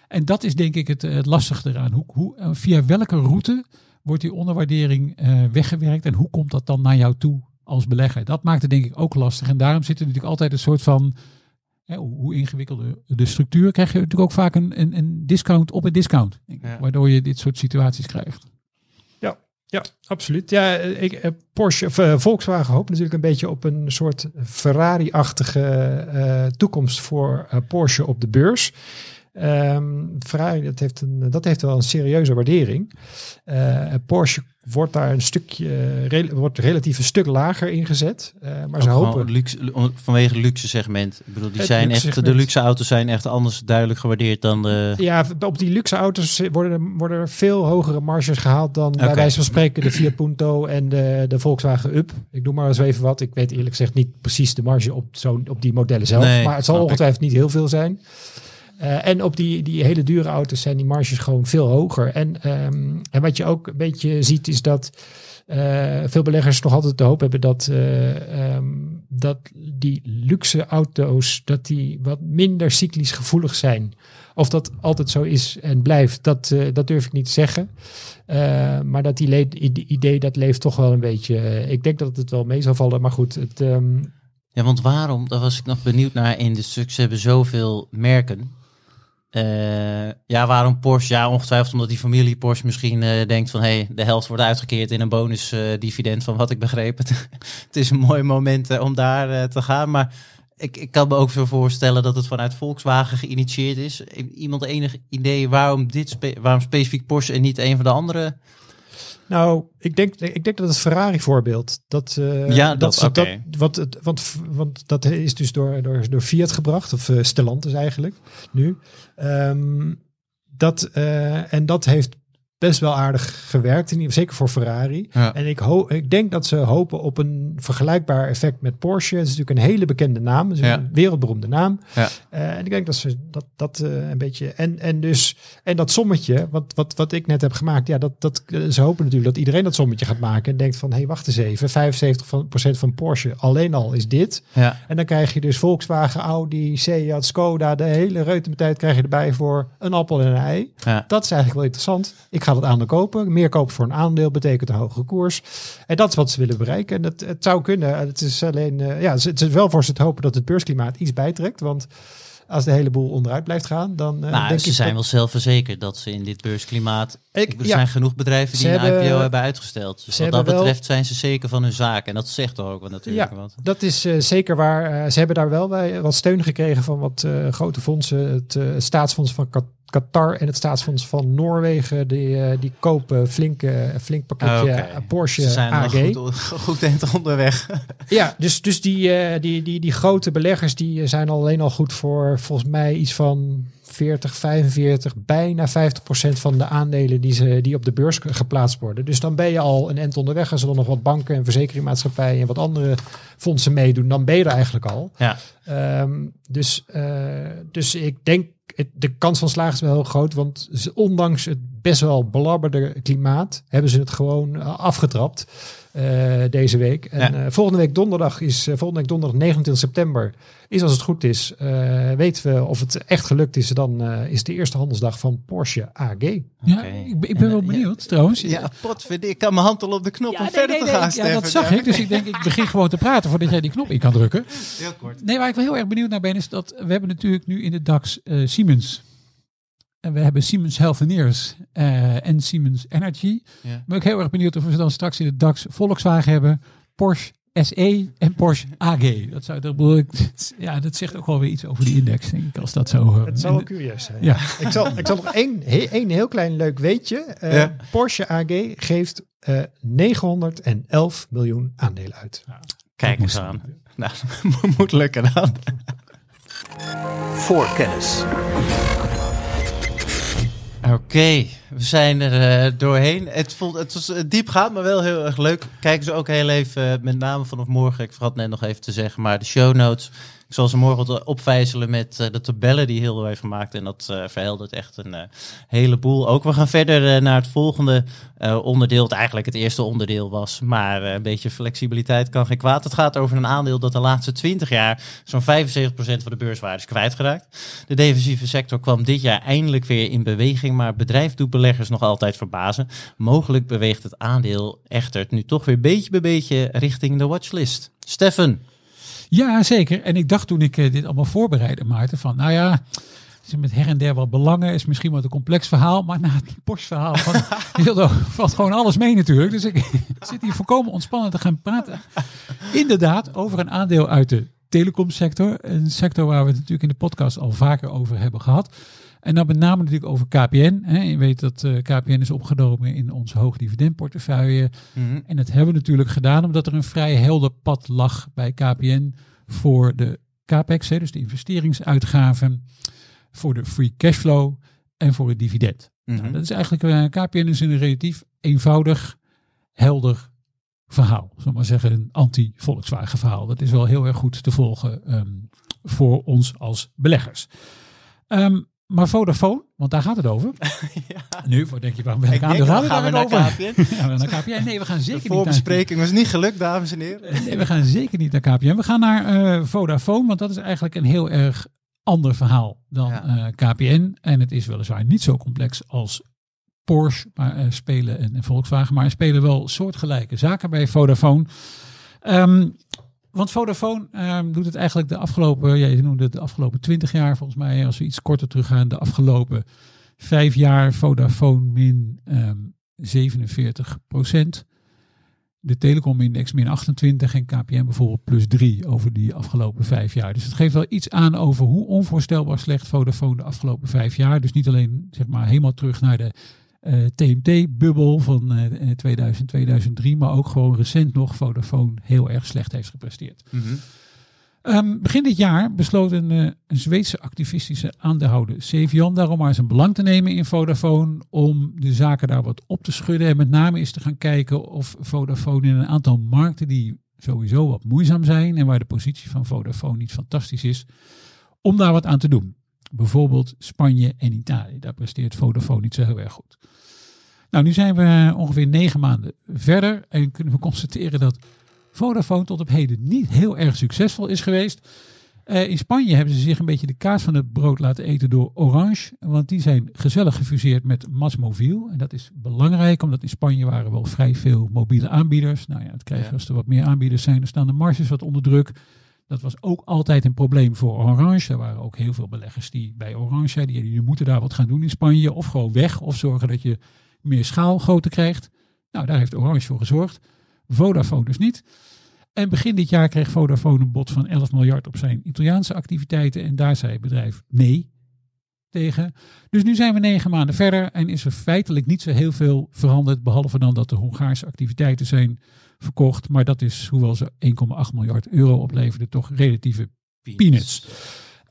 En dat is denk ik het, het lastige eraan. Hoe, hoe, via welke route wordt die onderwaardering uh, weggewerkt en hoe komt dat dan naar jou toe als belegger? Dat maakt het denk ik ook lastig. En daarom zit er natuurlijk altijd een soort van, hè, hoe ingewikkelder de structuur, krijg je natuurlijk ook vaak een, een, een discount op een discount. Ja. Waardoor je dit soort situaties krijgt.
Ja, ja, absoluut. Ja, ik, Porsche, of, uh, Volkswagen hoopt natuurlijk een beetje op een soort Ferrari-achtige uh, toekomst voor Porsche op de beurs. Um, dat heeft, een, dat heeft wel een serieuze waardering. Uh, Porsche wordt daar een stukje, re, wordt relatief een stuk lager ingezet. Uh, maar Ook ze hopen...
Luxe, vanwege het luxe segment. Ik bedoel, die zijn echt, segment. de luxe auto's zijn echt anders duidelijk gewaardeerd dan de...
Ja, op die luxe auto's worden, worden er veel hogere marges gehaald dan okay. bij wijze van spreken de Fiat Punto en de, de Volkswagen Up. Ik doe maar eens even wat. Ik weet eerlijk gezegd niet precies de marge op, zo, op die modellen zelf. Nee, maar het zal ongetwijfeld niet heel veel zijn. Uh, en op die, die hele dure auto's zijn die marges gewoon veel hoger. En, um, en wat je ook een beetje ziet is dat uh, veel beleggers nog altijd de hoop hebben dat, uh, um, dat die luxe auto's dat die wat minder cyclisch gevoelig zijn. Of dat altijd zo is en blijft, dat, dat durf ik niet te zeggen. maar dat die idee dat leeft toch wel een beetje. ik denk dat het wel mee zal vallen. Maar goed, het. Um,
ja, want waarom, daar was ik nog benieuwd naar in de stuk. Ze hebben zoveel merken. Uh, ja, waarom Porsche? Ja, ongetwijfeld omdat die familie Porsche misschien uh, denkt van... hé, hey, de helft wordt uitgekeerd in een bonus uh, dividend van wat ik begreep. het is een mooi moment om daar te gaan. Maar ik, ik kan me ook veel voorstellen dat het vanuit Volkswagen geïnitieerd is. Iemand enig idee waarom, dit waarom specifiek Porsche en niet een van de andere...
Nou, ik denk, ik denk dat het Ferrari-voorbeeld. Dat, uh,
ja, dat, dat, okay.
dat want, het, want, want dat is dus door, door, door Fiat gebracht, of uh, Stellantis eigenlijk nu. Um, dat, uh, en dat heeft best wel aardig gewerkt. In, ieder- zeker voor Ferrari.
Ja.
En ik, ho ik denk dat ze hopen op een vergelijkbaar effect met Porsche. Het is natuurlijk een hele bekende naam. Het is
Ja.
een wereldberoemde naam.
Ja.
Eh, en ik denk dat ze dat, dat eh, een beetje. En, en dus. En dat sommetje, wat, wat, wat ik net heb gemaakt. Ja, dat, dat, eh, ze hopen natuurlijk dat iedereen dat sommetje gaat maken. En denkt van hé, hey, wacht eens even. 75% van, procent van Porsche alleen al is dit.
Ja.
En dan krijg je dus Volkswagen, Audi, Seat, Skoda. De hele reutemetijд krijg je erbij voor een appel en een ei. Dat is eigenlijk wel interessant. Ik ga dat aandeel kopen. Meer kopen voor een aandeel betekent een hogere koers. En dat is wat ze willen bereiken. En dat, het zou kunnen. Het is alleen, eh, ja, het is wel voor ze te hopen dat het beursklimaat iets bijtrekt. Want als de hele boel onderuit blijft gaan, dan eh,
Nou,
denk
ze
ik
zijn
dat-
wel zelfverzekerd dat ze in dit beursklimaat...
Ik-
er
ja.
zijn genoeg bedrijven die
Ze
een
hebben-
IPO hebben uitgesteld. Dus wat dat
hebben wel-
betreft zijn ze zeker van hun zaak. En dat zegt toch ook wel natuurlijk.
Ja,
Want,
dat is eh, zeker waar. Ze hebben daar wel bij wat steun gekregen van wat grote fondsen. Het staatsfonds van Kat- Qatar en het staatsfonds van Noorwegen. Die, eh, die kopen flinke, flink pakketje eh, Porsche
ze zijn
AG.
goed, goed onderweg.
Ja, dus, dus die, eh, die, die, die grote beleggers die zijn alleen al goed voor volgens mij iets van 40, 45, bijna 50 procent van de aandelen die, ze, die op de beurs ge- geplaatst worden. Dus dan ben je al een end onderweg. Als er dan nog wat banken en verzekeringsmaatschappijen en wat andere fondsen meedoen, dan ben je er eigenlijk al.
Ja.
Ehm, dus, dus ik denk, de kans van slagen is wel heel groot. Want ondanks het best wel belabberde klimaat, hebben ze het gewoon eh, afgetrapt eh, deze week. En
Ja.
eh, volgende week donderdag is, volgende week donderdag 29 september, is als het goed is, eh, weten we of het echt gelukt is. Dan eh, is de eerste handelsdag van Porsche AG.
Ja, ik, ben- ik
En,
ben wel benieuwd trouwens.
Ja, potverdikke. Ik kan mijn hand al op de knop
Ja,
om
nee,
verder
nee,
te
nee.
gaan,
Ja, dat zag ik. Dus ik denk, ik begin gewoon te praten voordat jij die knop in kan drukken.
Heel kort.
Nee, waar ik wel heel erg benieuwd naar ben, is dat we hebben natuurlijk nu in de DAX eh, Siemens. En we hebben Siemens Healthineers eh en Siemens Energy.
Ja.
Ben ik heel erg benieuwd of we dan straks in de DAX Volkswagen hebben, Porsche SE en Porsche AG. Dat, zou, dat, bedoel ik, ja, dat zegt ook wel weer iets over die index, denk ik, als dat zo... eh,
Het zou wel
en-
curieus zijn.
Ja.
Ik, zal, ik zal nog één, he- één heel klein leuk weetje. Eh,
Ja.
Porsche AG geeft eh 911 miljoen aandelen uit.
Kijk eens aan. Nou, moet lukken dan.
Voorkennis.
Oké, we zijn er eh, doorheen. Het, voelt, het was eh, diep maar wel heel erg leuk. Kijken ze ook heel even, eh, met name vanaf morgen, ik vergat net nog even te zeggen, maar de show notes. Ik zal ze morgen wat opvijzelen met eh, de tabellen die Hildo heeft gemaakt. En dat eh verheldert echt een eh, heleboel. Ook we gaan verder eh, naar het volgende eh, onderdeel. Het eigenlijk het eerste onderdeel was. Maar eh, een beetje flexibiliteit kan geen kwaad. Het gaat over een aandeel dat de laatste 20 jaar zo'n 75% van de beurswaarde is kwijtgeraakt. De defensieve sector kwam dit jaar eindelijk weer in beweging. Maar het bedrijf doet beleggers nog altijd verbazen. Mogelijk beweegt het aandeel echter nu toch weer beetje bij beetje richting de watchlist. Steffen.
Ja, zeker. En ik dacht toen ik eh, dit allemaal voorbereidde, Maarten, van nou ja, is met her en der wat belangen, is misschien wat een complex verhaal, maar na het Porsche verhaal van Hildo valt gewoon alles mee natuurlijk. Dus ik zit hier volkomen ontspannen te gaan praten. Inderdaad, over een aandeel uit de telecomsector. Een sector waar we het natuurlijk in de podcast al vaker over hebben gehad. En dan met name natuurlijk over KPN. Hè. Je weet dat eh, KPN is opgenomen in onze hoogdividendportefeuille. En dat hebben we natuurlijk gedaan omdat er een vrij helder pad lag bij KPN voor de capex, hè, dus de investeringsuitgaven, voor de free cashflow en voor het dividend. Nou, dat is eigenlijk, eh, KPN is een relatief eenvoudig, helder verhaal. Zullen we maar zeggen, een anti-Volkswagen verhaal. Dat is wel heel erg goed te volgen ehm, voor ons als beleggers. Ehm, maar Vodafone, want daar gaat het over. Nu, wat denk je, waarom welk
Ik denk,
aandeel
dan gaan we naar
daarover?
KPN.
Ja, naar KPN. Nee, we gaan
De
zeker niet naar
voorbespreking was niet gelukt, dames en heren.
Nee, we gaan zeker niet naar KPN. We gaan naar eh, Vodafone, want dat is eigenlijk een heel erg ander verhaal dan
Ja.
eh, KPN. En het is weliswaar niet zo complex als Porsche maar, eh, spelen en, en Volkswagen, maar spelen wel soortgelijke zaken bij Vodafone. Ehm, want Vodafone ehm, doet het eigenlijk de afgelopen, ja, je noemde het de afgelopen 20 jaar volgens mij, als we iets korter teruggaan, de afgelopen vijf jaar Vodafone min ehm 47 procent. De telecomindex min 28 en KPN bijvoorbeeld plus 3 over die afgelopen vijf jaar. Dus het geeft wel iets aan over hoe onvoorstelbaar slecht Vodafone de afgelopen vijf jaar. Dus niet alleen zeg maar helemaal terug naar de eh, TMT-bubbel van eh 2000, 2003, maar ook gewoon recent nog Vodafone heel erg slecht heeft gepresteerd. Ehm, begin dit jaar besloot een, uh, een Zweedse activistische aandeelhouder, Sevian, daarom maar zijn belang te nemen in Vodafone. Om de zaken daar wat op te schudden. En met name is te gaan kijken of Vodafone in een aantal markten die sowieso wat moeizaam zijn. En waar de positie van Vodafone niet fantastisch is. Om daar wat aan te doen. Bijvoorbeeld Spanje en Italië. Daar presteert Vodafone niet zo heel erg goed. Nou, nu zijn we ongeveer negen maanden verder. En kunnen we constateren dat Vodafone tot op heden niet heel erg succesvol is geweest. Uh, in Spanje hebben ze zich een beetje de kaas van het brood laten eten door Orange. Want die zijn gezellig gefuseerd met Masmoviel. En dat is belangrijk, omdat in Spanje waren wel vrij veel mobiele aanbieders. Nou ja, het krijg je als er wat meer aanbieders zijn. Dan staan de marges wat onder druk. Dat was ook altijd een probleem voor Orange. Er waren ook heel veel beleggers die bij Orange zeiden, die moeten daar wat gaan doen in Spanje. Of gewoon weg, of zorgen dat je meer schaalgrootte krijgt. Nou, daar heeft Orange voor gezorgd. Vodafone dus niet. En begin dit jaar kreeg Vodafone een bod van 11 miljard op zijn Italiaanse activiteiten. En daar zei het bedrijf nee tegen. Dus nu zijn we negen maanden verder en is er feitelijk niet zo heel veel veranderd. Behalve dan dat de Hongaarse activiteiten zijn verkocht. Maar dat is, hoewel ze 1,8 miljard euro opleverden, toch relatieve peanuts.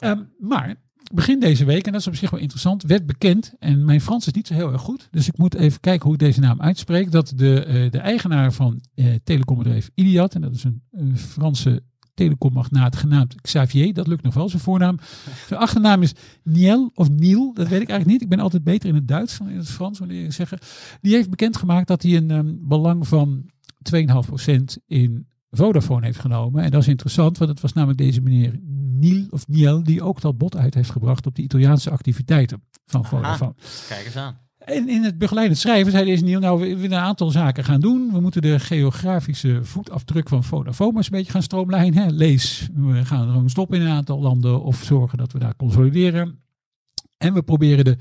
Um, maar begin deze week, en dat is op zich wel interessant, werd bekend, en mijn Frans is niet zo heel erg goed, dus ik moet even kijken hoe ik deze naam uitspreek, dat de, uh, de eigenaar van uh, telecombedrijf Iliad, en dat is een, Franse telecommagnaat genaamd Xavier, dat lukt nog wel, zijn voornaam. Zijn achternaam is Niel of Niel, dat weet ik eigenlijk niet. Ik ben altijd beter in het Duits dan in het Frans, wanneer ik zeggen. Die heeft bekendgemaakt dat hij een um, belang van 2,5% in Vodafone heeft genomen. En dat is interessant, want het was namelijk deze meneer Niel of Niel die ook dat bod uit heeft gebracht op de Italiaanse activiteiten van Vodafone.
kijk eens aan.
En in het begeleidend schrijven zei deze Niel, nou we willen een aantal zaken gaan doen. We moeten de geografische voetafdruk van Vodafone eens een beetje gaan stroomlijnen. Hè. Lees, we gaan gewoon stoppen in een aantal landen of zorgen dat we daar consolideren. En we proberen de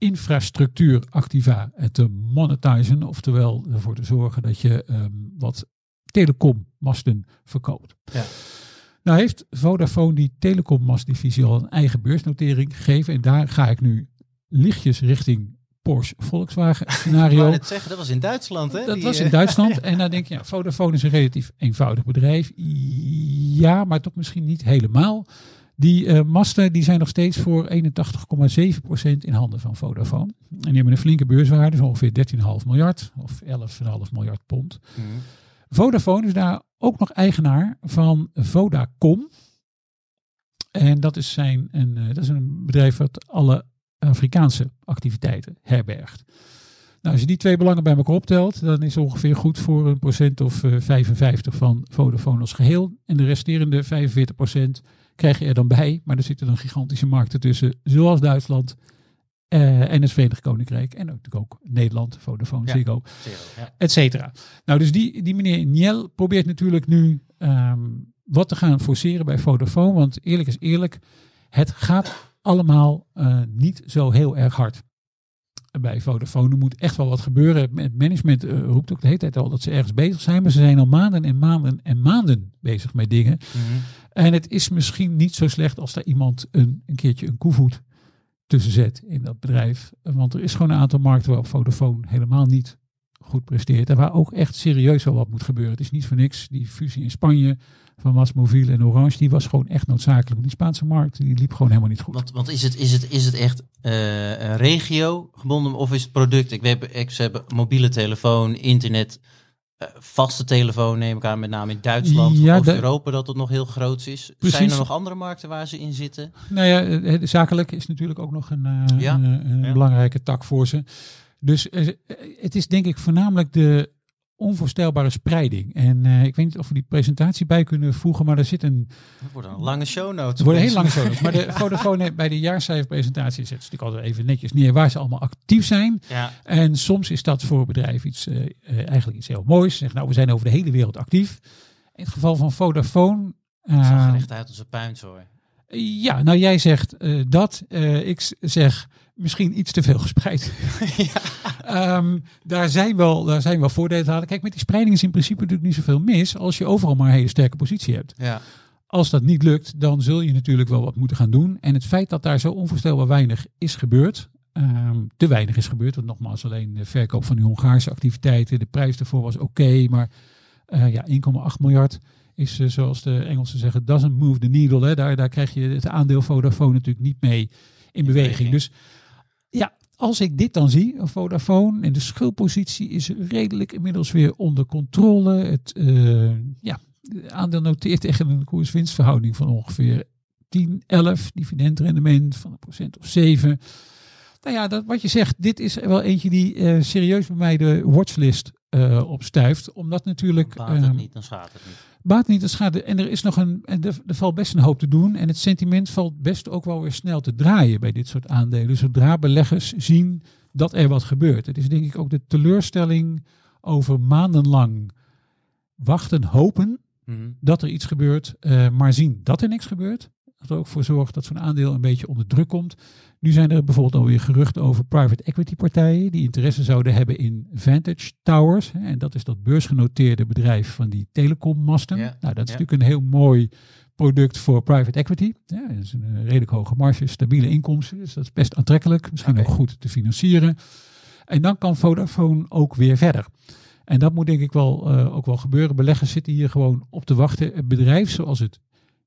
infrastructuur activa te monetizen. Oftewel ervoor te zorgen dat je um, wat telecommasten verkoopt. Ja. Nou heeft Vodafone die telecommastdivisie al een eigen beursnotering gegeven. En daar ga ik nu lichtjes richting Porsche Volkswagen scenario.
Ik zeggen, dat was in Duitsland hè?
Dat die, was in Duitsland. ja. En dan denk je, ja, Vodafone is een relatief eenvoudig bedrijf. Ja, maar toch misschien niet helemaal. Die uh, masten die zijn nog steeds voor 81,7% in handen van Vodafone. En die hebben een flinke beurswaarde, dus ongeveer 13,5 miljard of 11,5 miljard pond. Mm. Vodafone is daar ook nog eigenaar van Vodacom. En dat is, zijn een, uh, dat is een bedrijf dat alle Afrikaanse activiteiten herbergt. Nou, als je die twee belangen bij elkaar optelt, dan is het ongeveer goed voor een procent of uh, 55 van Vodafone als geheel. En de resterende 45 procent krijg je er dan bij. Maar er zitten dan gigantische markten tussen, zoals Duitsland uh, en het Verenigd Koninkrijk. En natuurlijk ook Nederland, Vodafone, ja, Ziggo, ja. et cetera. Nou, dus die, die meneer Niel probeert natuurlijk nu um, wat te gaan forceren bij Vodafone. Want eerlijk is eerlijk, het gaat allemaal uh, niet zo heel erg hard. Bij Vodafone er moet echt wel wat gebeuren. Het management uh, roept ook de hele tijd al dat ze ergens bezig zijn. Maar ze zijn al maanden en maanden en maanden bezig met dingen. Mm -hmm. En het is misschien niet zo slecht als daar iemand een, een keertje een koevoet tussen zet in dat bedrijf. Want er is gewoon een aantal markten waarop Vodafone helemaal niet goed presteert. En waar ook echt serieus wel wat moet gebeuren. Het is niet voor niks. Die fusie in Spanje van Masmoviel en Orange, die was gewoon echt noodzakelijk. Die Spaanse markt, die liep gewoon helemaal niet goed.
Want, want is, het, is, het, is het echt uh, regio gebonden of is het product? Ik ik, ze hebben mobiele telefoon, internet, vaste telefoon neem ik aan, met name in Duitsland, ja, Oost-Europa, dat het nog heel groot is. Precies. Zijn er nog andere markten waar ze in zitten?
Nou ja, zakelijk is natuurlijk ook nog een, uh, ja. een, een ja. belangrijke tak voor ze. Dus het is denk ik voornamelijk de onvoorstelbare spreiding. En uh, ik weet niet of we die presentatie bij kunnen voegen, maar er zit een...
Wordt een lange show notes.
Het wordt een heel lange show notes. Maar de Vodafone bij de jaarcijferpresentatie zet ze natuurlijk altijd even netjes neer waar ze allemaal actief zijn.
Ja.
En soms is dat voor bedrijf iets, uh, uh, eigenlijk iets heel moois. Zeg, nou, we zijn over de hele wereld actief. In het geval van Vodafone...
Het zag er echt uit als een puinzooi.
Ja, nou jij zegt dat. ik zeg misschien iets te veel gespreid. ja. Um, daar, zijn wel, daar zijn wel voordelen te halen. Kijk, met die spreiding is in principe natuurlijk niet zoveel mis als je overal maar een hele sterke positie hebt.
Ja.
Als dat niet lukt, dan zul je natuurlijk wel wat moeten gaan doen. En het feit dat daar zo onvoorstelbaar weinig is gebeurd, um, te weinig is gebeurd, want nogmaals alleen de verkoop van die Hongaarse activiteiten, de prijs daarvoor was oké, okay, maar uh, ja, 1,8 miljard is eh, zoals de Engelsen zeggen, doesn't move the needle. Hè. Daar, daar krijg je het aandeel Vodafone natuurlijk niet mee in beweging.
beweging.
Dus ja, als ik dit dan zie, een Vodafone en de schuldpositie is redelijk inmiddels weer onder controle. Het eh, ja, aandeel noteert tegen een koers-winstverhouding van ongeveer 10, 11, dividendrendement van een procent of 7. Nou ja, dat, wat je zegt, dit is wel eentje die eh, serieus bij mij de watchlist eh, opstuift. Omdat natuurlijk...
Baat het
ehm,
niet, dan schaadt het niet.
Baat niet, dat schade. En er is nog een. En er, er valt best een hoop te doen. En het sentiment valt best ook wel weer snel te draaien bij dit soort aandelen. Zodra beleggers zien dat er wat gebeurt. Het is denk ik ook de teleurstelling over maandenlang wachten, hopen
Mhm.
dat er iets gebeurt, eh, maar zien dat er niks gebeurt. Dat er ook voor zorgt dat zo'n aandeel een beetje onder druk komt. Nu zijn er bijvoorbeeld alweer geruchten over private equity partijen die interesse zouden hebben in Vantage Towers. En dat is dat beursgenoteerde bedrijf van die telecommasten.
Ja,
Nou, dat is
ja.
natuurlijk een heel mooi product voor private equity. Ja, dat is een redelijk hoge marge, stabiele inkomsten. Dus dat is best aantrekkelijk. Misschien ook goed te financieren. En dan kan Vodafone ook weer verder. En dat moet denk ik wel, eh, ook wel gebeuren. Beleggers zitten hier gewoon op te wachten. Het bedrijf zoals het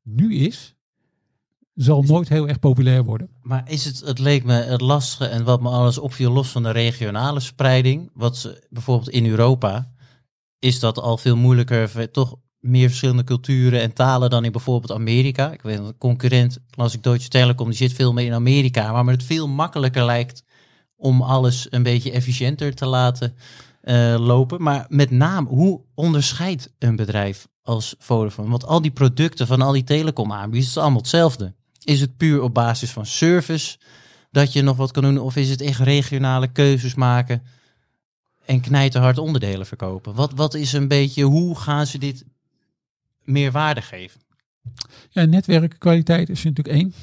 nu is, zal nooit heel erg populair worden.
Maar is het, het leek me het lastige en wat me alles opviel, los van de regionale spreiding, wat ze bijvoorbeeld in Europa, is dat al veel moeilijker, toch meer verschillende culturen en talen dan in bijvoorbeeld Amerika. Ik weet een concurrent, las ik Deutsche Telekom, die zit veel meer in Amerika, maar het veel makkelijker lijkt om alles een beetje efficiënter te laten eh, lopen. Maar met name, hoe onderscheidt een bedrijf als Vodafone? Want al die producten van al die telecomaanbieders, het is allemaal hetzelfde. Is het puur op basis van service dat je nog wat kan doen? Of is het echt regionale keuzes maken en knijterhard onderdelen verkopen? Wat, wat is een beetje, hoe gaan ze dit meer waarde geven?
Ja, netwerkkwaliteit is natuurlijk één.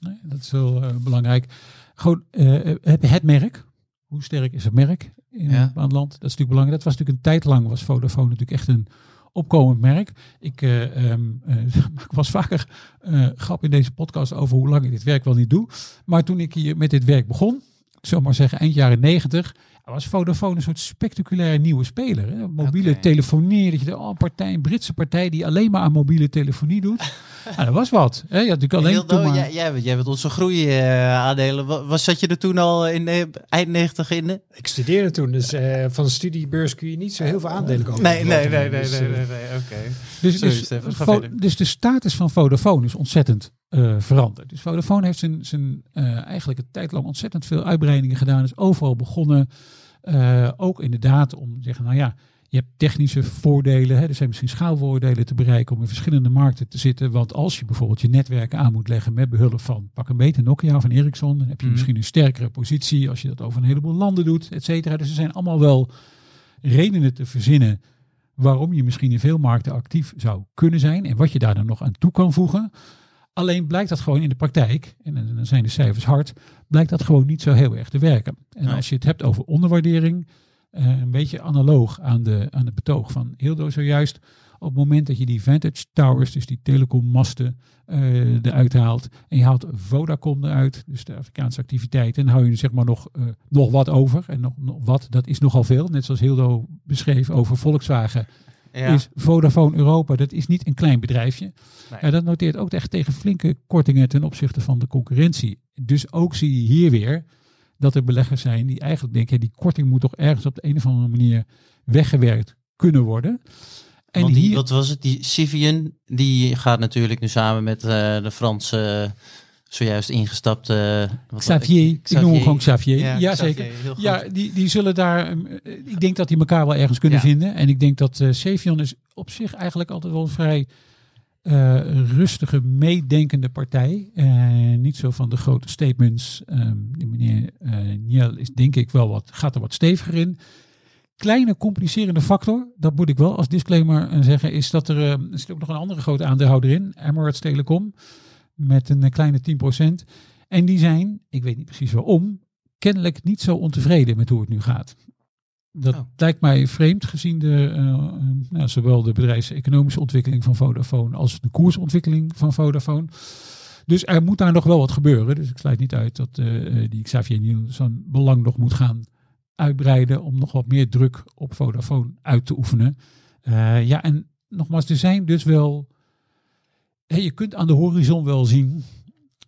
Nee, dat is heel eh, belangrijk. Gewoon eh, het, het merk. Hoe sterk is het merk in
Ja.
aan het land? Dat is natuurlijk belangrijk. Dat was natuurlijk een tijd lang was Vodafone natuurlijk echt een opkomend merk. Ik eh, ehm, eh, was vaker eh, grap in deze podcast over hoe lang ik dit werk wel niet doe. Maar toen ik hier met dit werk begon, ik zal maar zeggen eind jaren negentig, was Vodafone een soort spectaculaire nieuwe speler. Hè? Mobiele telefonie, dat je de oh, een partij, een Britse partij die alleen maar aan mobiele telefonie doet. nou, dat was wat. Hè? Je had natuurlijk alleen
Hildo,
maar...
jij, jij, bent- jij bent onze groeiaandelen. Wat, wat zat je er toen al in de eind 90 in? De?
Ik studeerde toen, dus eh, van de studiebeurs kun je niet zo heel veel aandelen kopen.
Nee, nee, nee, nee,
Dus,
nee,
eh,
nee, nee, oké.
Dus,
Sorry,
dus,
Stefan,
dus de status van Vodafone is ontzettend eh, veranderd. Dus Vodafone heeft zijn, zijn, eh, eigenlijk een tijd lang ontzettend veel uitbreidingen gedaan. Is overal begonnen. Eh, ook inderdaad om te zeggen, nou ja, je hebt technische voordelen. Hè, er zijn misschien schaalvoordelen te bereiken om in verschillende markten te zitten. Want als je bijvoorbeeld je netwerken aan moet leggen met behulp van pak een beter Nokia of een Ericsson, dan heb je
Mhm.
misschien een sterkere positie als je dat over een heleboel landen doet, et cetera. Dus er zijn allemaal wel redenen te verzinnen waarom je misschien in veel markten actief zou kunnen zijn en wat je daar dan nog aan toe kan voegen. Alleen blijkt dat gewoon in de praktijk, en dan zijn de cijfers hard, blijkt dat gewoon niet zo heel erg te werken. En als je het hebt over onderwaardering, eh, een beetje analoog aan, de, aan het betoog van Hildo zojuist, op het moment dat je die Vantage Towers, dus die telecommasten, eh eruit haalt en je haalt Vodacom eruit, dus de Afrikaanse activiteit, en dan hou je zeg maar nog, eh, nog wat over. En nog, nog wat, dat is nogal veel. Net zoals Hildo beschreef over Volkswagen
Ja.
is Vodafone Europa, dat is niet een klein bedrijfje.
Nee.
Ja, dat noteert ook echt tegen flinke kortingen ten opzichte van de concurrentie. Dus ook zie je hier weer dat er beleggers zijn die eigenlijk denken, die korting moet toch ergens op de een of andere manier weggewerkt kunnen worden. En
Want die,
hier,
wat was het? Die Sivian, die gaat natuurlijk nu samen met eh, de Franse eh, zojuist ingestapte... wat-
Xavier, ik noem hem gewoon Xavier. Ja,
Xavier,
zeker. Ja, die, die zullen daar. eh, Ik denk dat die elkaar wel ergens kunnen
Ja.
vinden. En ik denk dat eh Cevion is op zich eigenlijk altijd wel een vrij eh, rustige, meedenkende partij. Eh, niet zo van de grote statements. Ehm meneer eh Niel is denk ik wel wat, gaat er wat steviger in. Kleine complicerende factor, dat moet ik wel als disclaimer zeggen, is dat er, eh, er zit ook nog een andere grote aandeelhouder in, Emirates Telecom, met een eh, kleine 10%. En die zijn, ik weet niet precies waarom, kennelijk niet zo ontevreden met hoe het nu gaat. Dat
Oh.
lijkt mij vreemd gezien de, eh, eh, nou, zowel de bedrijfseconomische ontwikkeling van Vodafone als de koersontwikkeling van Vodafone. Dus er moet daar nog wel wat gebeuren. Dus ik sluit niet uit dat die Xavier Niel zijn belang nog moet gaan uitbreiden om nog wat meer druk op Vodafone uit te oefenen. Ja, en nogmaals, er zijn dus wel. Hè, je kunt aan de horizon wel zien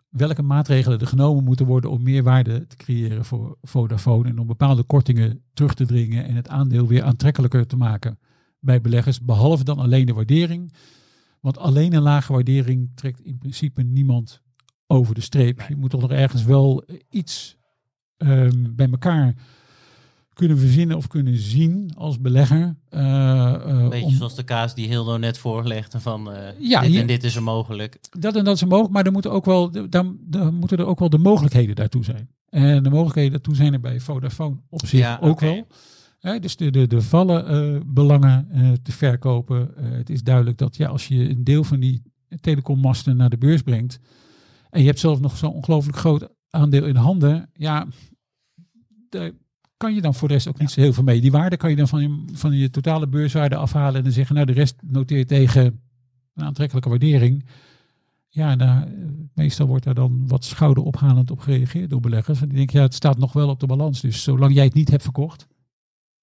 welke maatregelen er genomen moeten worden om meer waarde te creëren voor Vodafone en om bepaalde kortingen terug te dringen en het aandeel weer aantrekkelijker te maken bij beleggers, behalve dan alleen de waardering. Want alleen een lage waardering trekt in principe niemand over de streep. Je moet toch nog ergens wel iets ehm, bij elkaar kunnen verzinnen of kunnen zien als belegger. Uh,
Een beetje zoals de kaas die Hildo net voorlegde van uh,
ja,
dit
hier,
en dit is er mogelijk.
Dat en dat is er mogelijk, maar er moeten, ook wel, dan, dan moeten er ook wel de mogelijkheden daartoe zijn. En de mogelijkheden daartoe zijn er bij Vodafone op zich
Ja,
ook wel. Hè, dus de, de, de vallen eh, belangen eh, te verkopen. Eh, het is duidelijk dat ja, als je een deel van die telecommasten naar de beurs brengt. en je hebt zelf nog zo'n ongelooflijk groot aandeel in handen. ja, daar kan je dan voor de rest ook niet zo heel veel mee. Die waarde kan je dan van je, van je totale beurswaarde afhalen. en dan zeggen, nou, de rest noteer je tegen een aantrekkelijke waardering. Ja, daar, eh, meestal wordt daar dan wat schouderophalend op gereageerd door beleggers. Want die denken, ja, het staat nog wel op de balans. Dus zolang jij het niet hebt verkocht,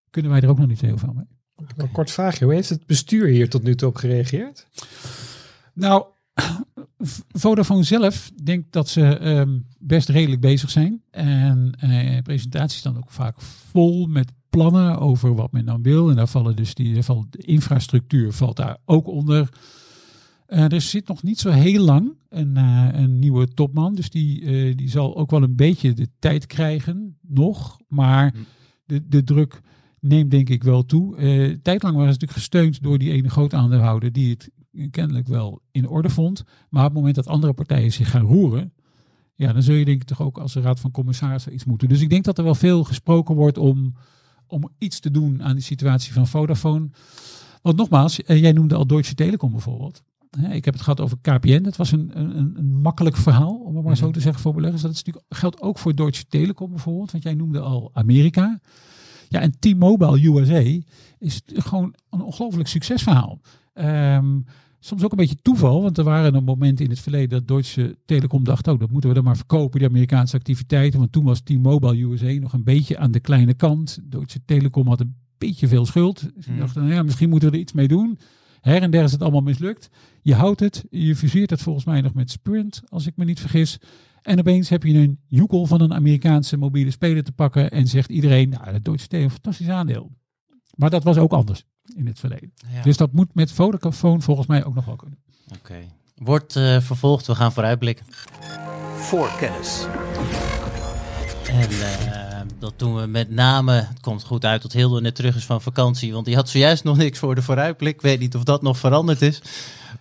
kunnen wij er ook nog niet heel veel mee.
Een kort vraagje. Hoe heeft het bestuur hier tot nu toe op gereageerd?
Nou, Vodafone zelf denkt dat ze ehm, best redelijk bezig zijn. En eh, presentaties dan ook vaak vol met plannen over wat men dan wil. En daar vallen dus die, valt de infrastructuur valt daar ook onder. Eh, er zit nog niet zo heel lang een, eh, een nieuwe topman. Dus die, die zal ook wel een beetje de tijd krijgen nog. Maar de, de druk neemt denk ik wel toe. Tijdlang waren ze natuurlijk gesteund door die ene groot aandeelhouder die het kennelijk wel in orde vond. Maar op het moment dat andere partijen zich gaan roeren, ja, dan zul je denk ik toch ook als de Raad van Commissarissen iets moeten. Dus ik denk dat er wel veel gesproken wordt om, om iets te doen aan die situatie van Vodafone. Want nogmaals, eh, jij noemde al Deutsche Telekom bijvoorbeeld. Ik heb het gehad over KPN. Dat was een, een, een makkelijk verhaal, om het maar zo te zeggen, voor beleggers. Dat is natuurlijk, geldt ook voor Deutsche Telekom bijvoorbeeld. Want jij noemde al Amerika. Ja, en T-Mobile USA is gewoon een ongelooflijk succesverhaal. Ehm, soms ook een beetje toeval, want er waren een moment in het verleden dat Deutsche Telekom dacht, oh, dat moeten we dan maar verkopen, die Amerikaanse activiteiten. Want toen was T-Mobile USA nog een beetje aan de kleine kant. Deutsche Telekom had een beetje veel schuld. Dus ze
Mm.
dachten, nou ja, misschien moeten we er iets mee doen. Her en der is het allemaal mislukt. Je houdt het, je fuseert het volgens mij nog met Sprint, als ik me niet vergis. En opeens heb je een joekel van een Amerikaanse mobiele speler te pakken en zegt iedereen, nou, dat Deutsche Telekom, fantastisch aandeel. Maar dat was ook anders in het verleden.
Ja.
Dus dat moet met Vodafone volgens mij ook nog wel kunnen.
Oké. Wordt eh, vervolgd, we gaan vooruitblikken.
Voorkennis.
En eh, dat doen we met name, het komt goed uit dat Hilde net terug is van vakantie, want die had zojuist nog niks voor de vooruitblik. Ik weet niet of dat nog veranderd is.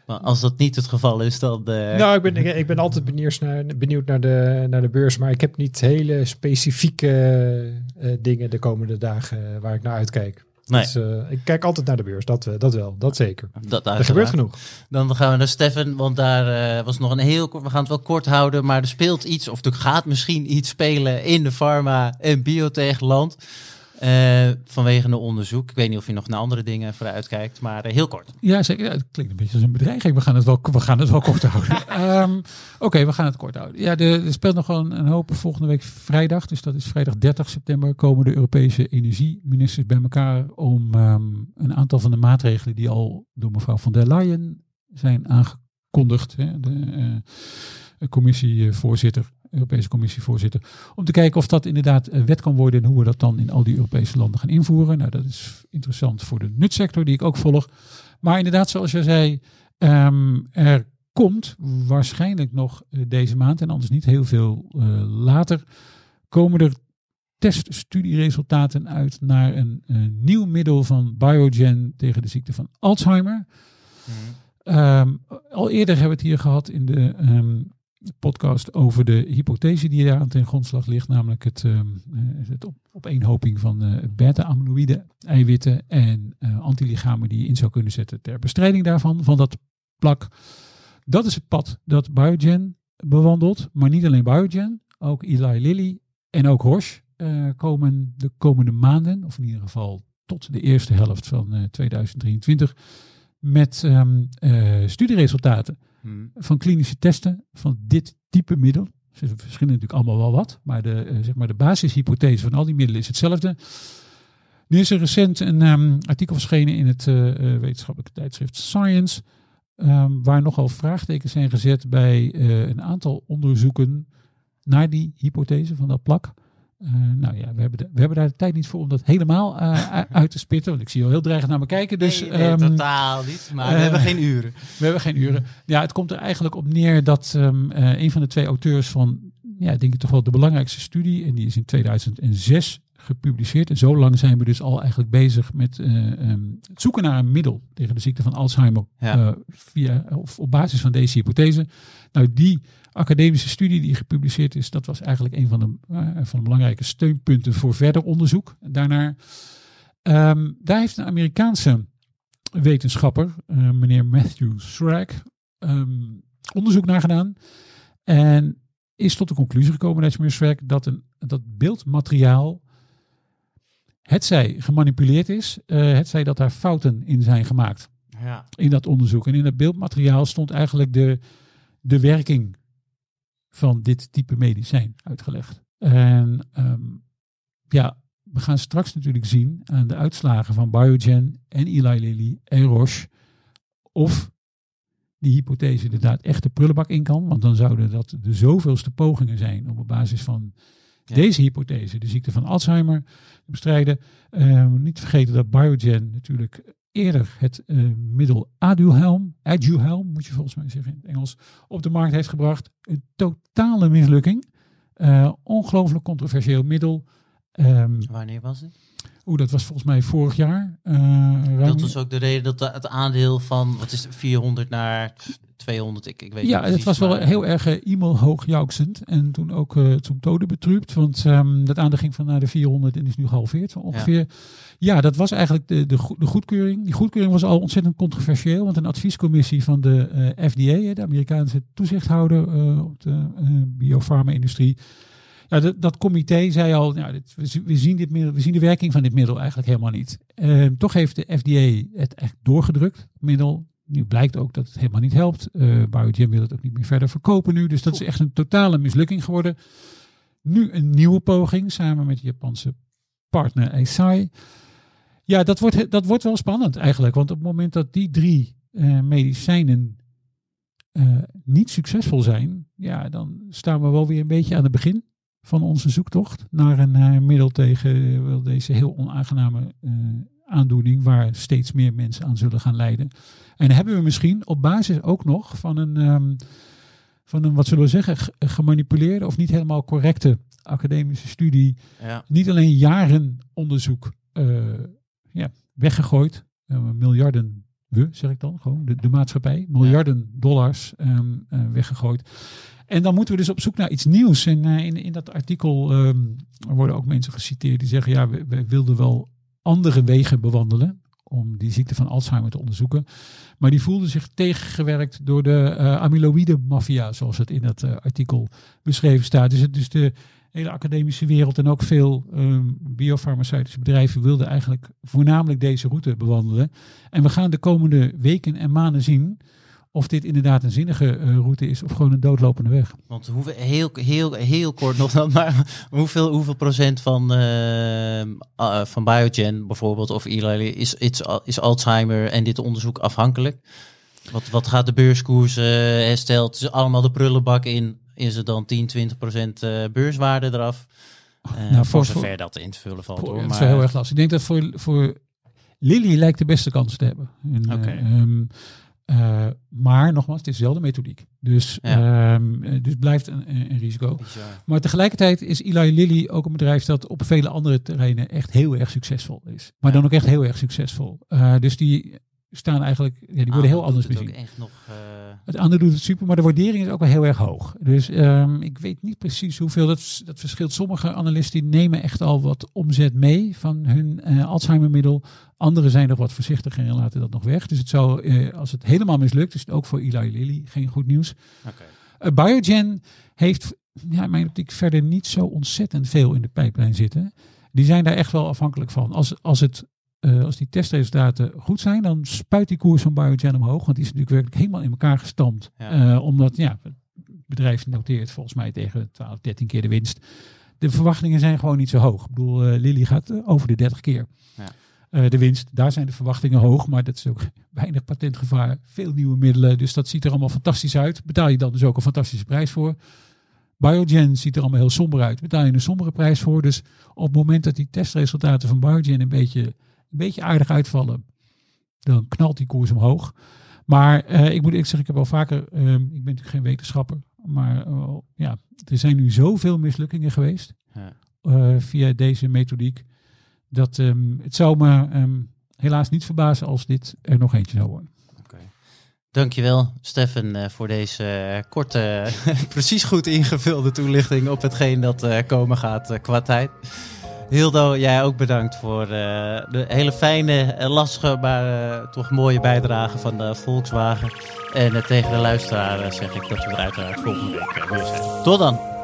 Maar als dat niet het geval is, dan... eh,
Nou, ik ben, ik, ben altijd benieuwd naar, benieuwd naar, de, naar de beurs, maar ik heb niet hele specifieke eh, dingen de komende dagen waar ik naar uitkijk.
Nee,
Dus, eh, ik kijk altijd naar de beurs, dat, eh, dat wel, dat zeker.
dat
Er gebeurt genoeg.
Dan gaan we naar Stefan, want daar eh, was nog een heel kort. We gaan het wel kort houden, maar er speelt iets, of er gaat misschien iets spelen in de pharma- en biotechland. Eh vanwege een onderzoek. Ik weet niet of je nog naar andere dingen vooruit kijkt, maar eh, heel kort.
Ja, zeker. Ja, het klinkt een beetje als een bedreiging. We gaan het wel, we gaan het wel kort houden. Ehm, Oké, we gaan het kort houden. Ja, de, er speelt nog wel een, een hoop volgende week vrijdag. Dus dat is vrijdag 30 september. Komen de Europese energieministers bij elkaar om ehm, een aantal van de maatregelen die al door mevrouw von der Leyen zijn aangekondigd. Hè, de eh, commissievoorzitter, Europese commissievoorzitter. Om te kijken of dat inderdaad eh, wet kan worden en hoe we dat dan in al die Europese landen gaan invoeren. Nou, dat is interessant voor de nutsector die ik ook volg. Maar inderdaad, zoals je zei, ehm, er komt waarschijnlijk nog eh, deze maand en anders niet heel veel eh, later, komen er teststudieresultaten uit naar een, een nieuw middel van Biogen tegen de ziekte van Alzheimer. Ehm, al eerder hebben we het hier gehad in de ehm, podcast over de hypothese die daar aan ten grondslag ligt, namelijk het, eh, het op, opeenhoping van eh, beta-amyloïde eiwitten en eh, antilichamen die je in zou kunnen zetten ter bestrijding daarvan, van dat plak. Dat is het pad dat Biogen bewandelt, maar niet alleen Biogen, ook Eli Lilly en ook eh, komen de komende maanden, of in ieder geval tot de eerste helft van eh, 2023, met eh, studieresultaten
Hmm.
van klinische testen van dit type middel. Ze verschillen natuurlijk allemaal wel wat, maar de, eh, zeg maar de basishypothese van al die middelen is hetzelfde. Nu is er recent een ehm, artikel verschenen in het uh, wetenschappelijke tijdschrift Science, um, waar nogal vraagtekens zijn gezet bij een aantal onderzoeken naar die hypothese van dat plak. Uh, nou ja, we hebben, de, we hebben daar de tijd niet voor om dat helemaal uh, uit te spitten. Want ik zie al heel dreigend naar me kijken. Dus,
nee, nee um, totaal niet. Maar we hebben geen uren.
We hebben geen uren. Ja, het komt er eigenlijk op neer dat um, uh, een van de twee auteurs van, ja, denk ik toch wel de belangrijkste studie. En die is in 2006 gepubliceerd. En zo lang zijn we dus al eigenlijk bezig met um, het zoeken naar een middel tegen de ziekte van Alzheimer. Ja. via, of op basis van deze hypothese. Nou, die academische studie die gepubliceerd is, dat was eigenlijk een van de, uh, van de belangrijke steunpunten voor verder onderzoek. Daarnaar, um, daar heeft een Amerikaanse wetenschapper, meneer Matthew Schrag, um, onderzoek naar gedaan. En is tot de conclusie gekomen, dat meneer Schrag, dat, een, dat beeldmateriaal het zij gemanipuleerd is, uh, het zij dat daar fouten in zijn gemaakt.
Ja.
In dat onderzoek. En in dat beeldmateriaal stond eigenlijk de, de werking van dit type medicijn uitgelegd. En um, ja, we gaan straks natuurlijk zien aan de uitslagen van Biogen en Eli Lilly en Roche of die hypothese inderdaad echt de prullenbak in kan. Want dan zouden dat de zoveelste pogingen zijn om op basis van ja. deze hypothese de ziekte van Alzheimer bestrijden. Um, niet vergeten dat Biogen natuurlijk eerder het uh, middel Aduhelm, Aduhelm moet je volgens mij zeggen in het Engels, op de markt heeft gebracht. Een totale mislukking. Uh, ongelooflijk controversieel middel. Um,
Wanneer was het?
Oeh, dat was volgens mij vorig jaar. Uh,
dat was ook de reden dat het aandeel van, wat is het, 400 naar 200, ik, ik weet
ja,
niet
het was wel heel erg uh, e-mail hoogjuichend. En toen ook uh, zum tode betrupt. Want um, dat aandeel ging van naar de 400 en is nu gehalveerd zo ongeveer. Ja, ja dat was eigenlijk de, de, de, goedkeuring. Die goedkeuring was al ontzettend controversieel. Want een adviescommissie van de FDA, de Amerikaanse toezichthouder op de biofarma-industrie ja, dat, dat comité zei al, nou, dit, we, zien dit middel, we zien de werking van dit middel eigenlijk helemaal niet. Uh, toch heeft de FDA het echt doorgedrukt, middel. Nu blijkt ook dat het helemaal niet helpt. Uh, Biogen wil het ook niet meer verder verkopen nu. Dus dat is echt een totale mislukking geworden. Nu een nieuwe poging samen met de Japanse partner Eisai. Ja, dat wordt, dat wordt wel spannend eigenlijk. Want op het moment dat die drie uh, medicijnen niet succesvol zijn, ja, dan staan we wel weer een beetje aan het begin van onze zoektocht naar een uh, middel tegen uh, deze heel onaangename uh, aandoening waar steeds meer mensen aan zullen gaan lijden. En hebben we misschien op basis ook nog van een, um, van een wat zullen we zeggen, gemanipuleerde of niet helemaal correcte academische studie,
ja.
niet alleen jaren onderzoek ja, weggegooid, miljarden we, zeg ik dan, gewoon de, de maatschappij, miljarden ja. dollars um, weggegooid. En dan moeten we dus op zoek naar iets nieuws. En uh, in, in dat artikel um, worden ook mensen geciteerd die zeggen, ja, we, we, wilden wel andere wegen bewandelen om die ziekte van Alzheimer te onderzoeken. Maar die voelden zich tegengewerkt door de uh, amyloïde maffia, zoals het in dat uh, artikel beschreven staat. Dus, het, dus de hele academische wereld en ook veel um, biofarmaceutische bedrijven wilden eigenlijk voornamelijk deze route bewandelen. En we gaan de komende weken en maanden zien of dit inderdaad een zinnige uh, route is of gewoon een doodlopende weg.
Want hoeveel, heel, heel, heel kort nog dan, maar hoeveel, hoeveel procent van, uh, van Biogen bijvoorbeeld of Eli is, is, is Alzheimer en dit onderzoek afhankelijk? Wat, wat gaat de beurskoers herstelt? Het is allemaal de prullenbak in. Is er dan 10, 20 procent beurswaarde eraf? Uh, nou, voor zover dat in te vullen valt.
Voor,
hoor,
maar...
Dat
is heel erg lastig. Ik denk dat voor, voor Lilly lijkt de beste kans te hebben. En,
okay.
um, uh, maar nogmaals, het is dezelfde methodiek. Dus, ja. um, dus blijft een, een risico.
Bizar.
Maar tegelijkertijd is Eli Lilly ook een bedrijf dat op vele andere terreinen echt heel erg succesvol is. Maar ja. dan ook echt heel erg succesvol. Uh, dus die staan eigenlijk, ja, die worden heel anders bezien.
Nog, uh...
Het andere doet het super, maar de waardering is ook wel heel erg hoog. Dus um, ik weet niet precies hoeveel, dat, dat verschilt. Sommige analisten nemen echt al wat omzet mee van hun uh, Alzheimer-middel. Anderen zijn nog wat voorzichtiger en laten dat nog weg. Dus het zou, uh, als het helemaal mislukt, is het ook voor Eli Lilly geen goed nieuws.
Okay.
Biogen heeft, ja, in mijn optiek, verder niet zo ontzettend veel in de pijplijn zitten. Die zijn daar echt wel afhankelijk van. Als, als het uh, als die testresultaten goed zijn, dan spuit die koers van Biogen omhoog. Want die is natuurlijk werkelijk helemaal in elkaar gestampt.
Ja.
Uh, omdat ja, het bedrijf noteert volgens mij tegen 12, 13 keer de winst. de verwachtingen zijn gewoon niet zo hoog. Ik bedoel, uh, Lily gaat over de 30 keer. Ja. de winst, daar zijn de verwachtingen hoog, maar dat is ook weinig patentgevaar, veel nieuwe middelen, dus dat ziet er allemaal fantastisch uit. Betaal je dan dus ook een fantastische prijs voor. Biogen ziet er allemaal heel somber uit. Betaal je een sombere prijs voor. Dus op het moment dat die testresultaten van Biogen een beetje, een beetje aardig uitvallen, dan knalt die koers omhoog. Maar uh, ik moet ik zeggen, ik heb al vaker, uh, ik ben natuurlijk geen wetenschapper, maar uh, ja, er zijn nu zoveel mislukkingen geweest ja. Eh, via deze methodiek, dat um, het zou me um, helaas niet verbazen als dit er nog eentje zou worden.
Dankjewel, Stefan, voor deze korte, precies goed ingevulde toelichting op hetgeen dat komen gaat qua tijd. Hildo, jij ook bedankt voor de hele fijne, lastige, maar toch mooie bijdrage van de Volkswagen. En tegen de luisteraar zeg ik dat we er uiteraard volgende week weer zijn. Tot dan!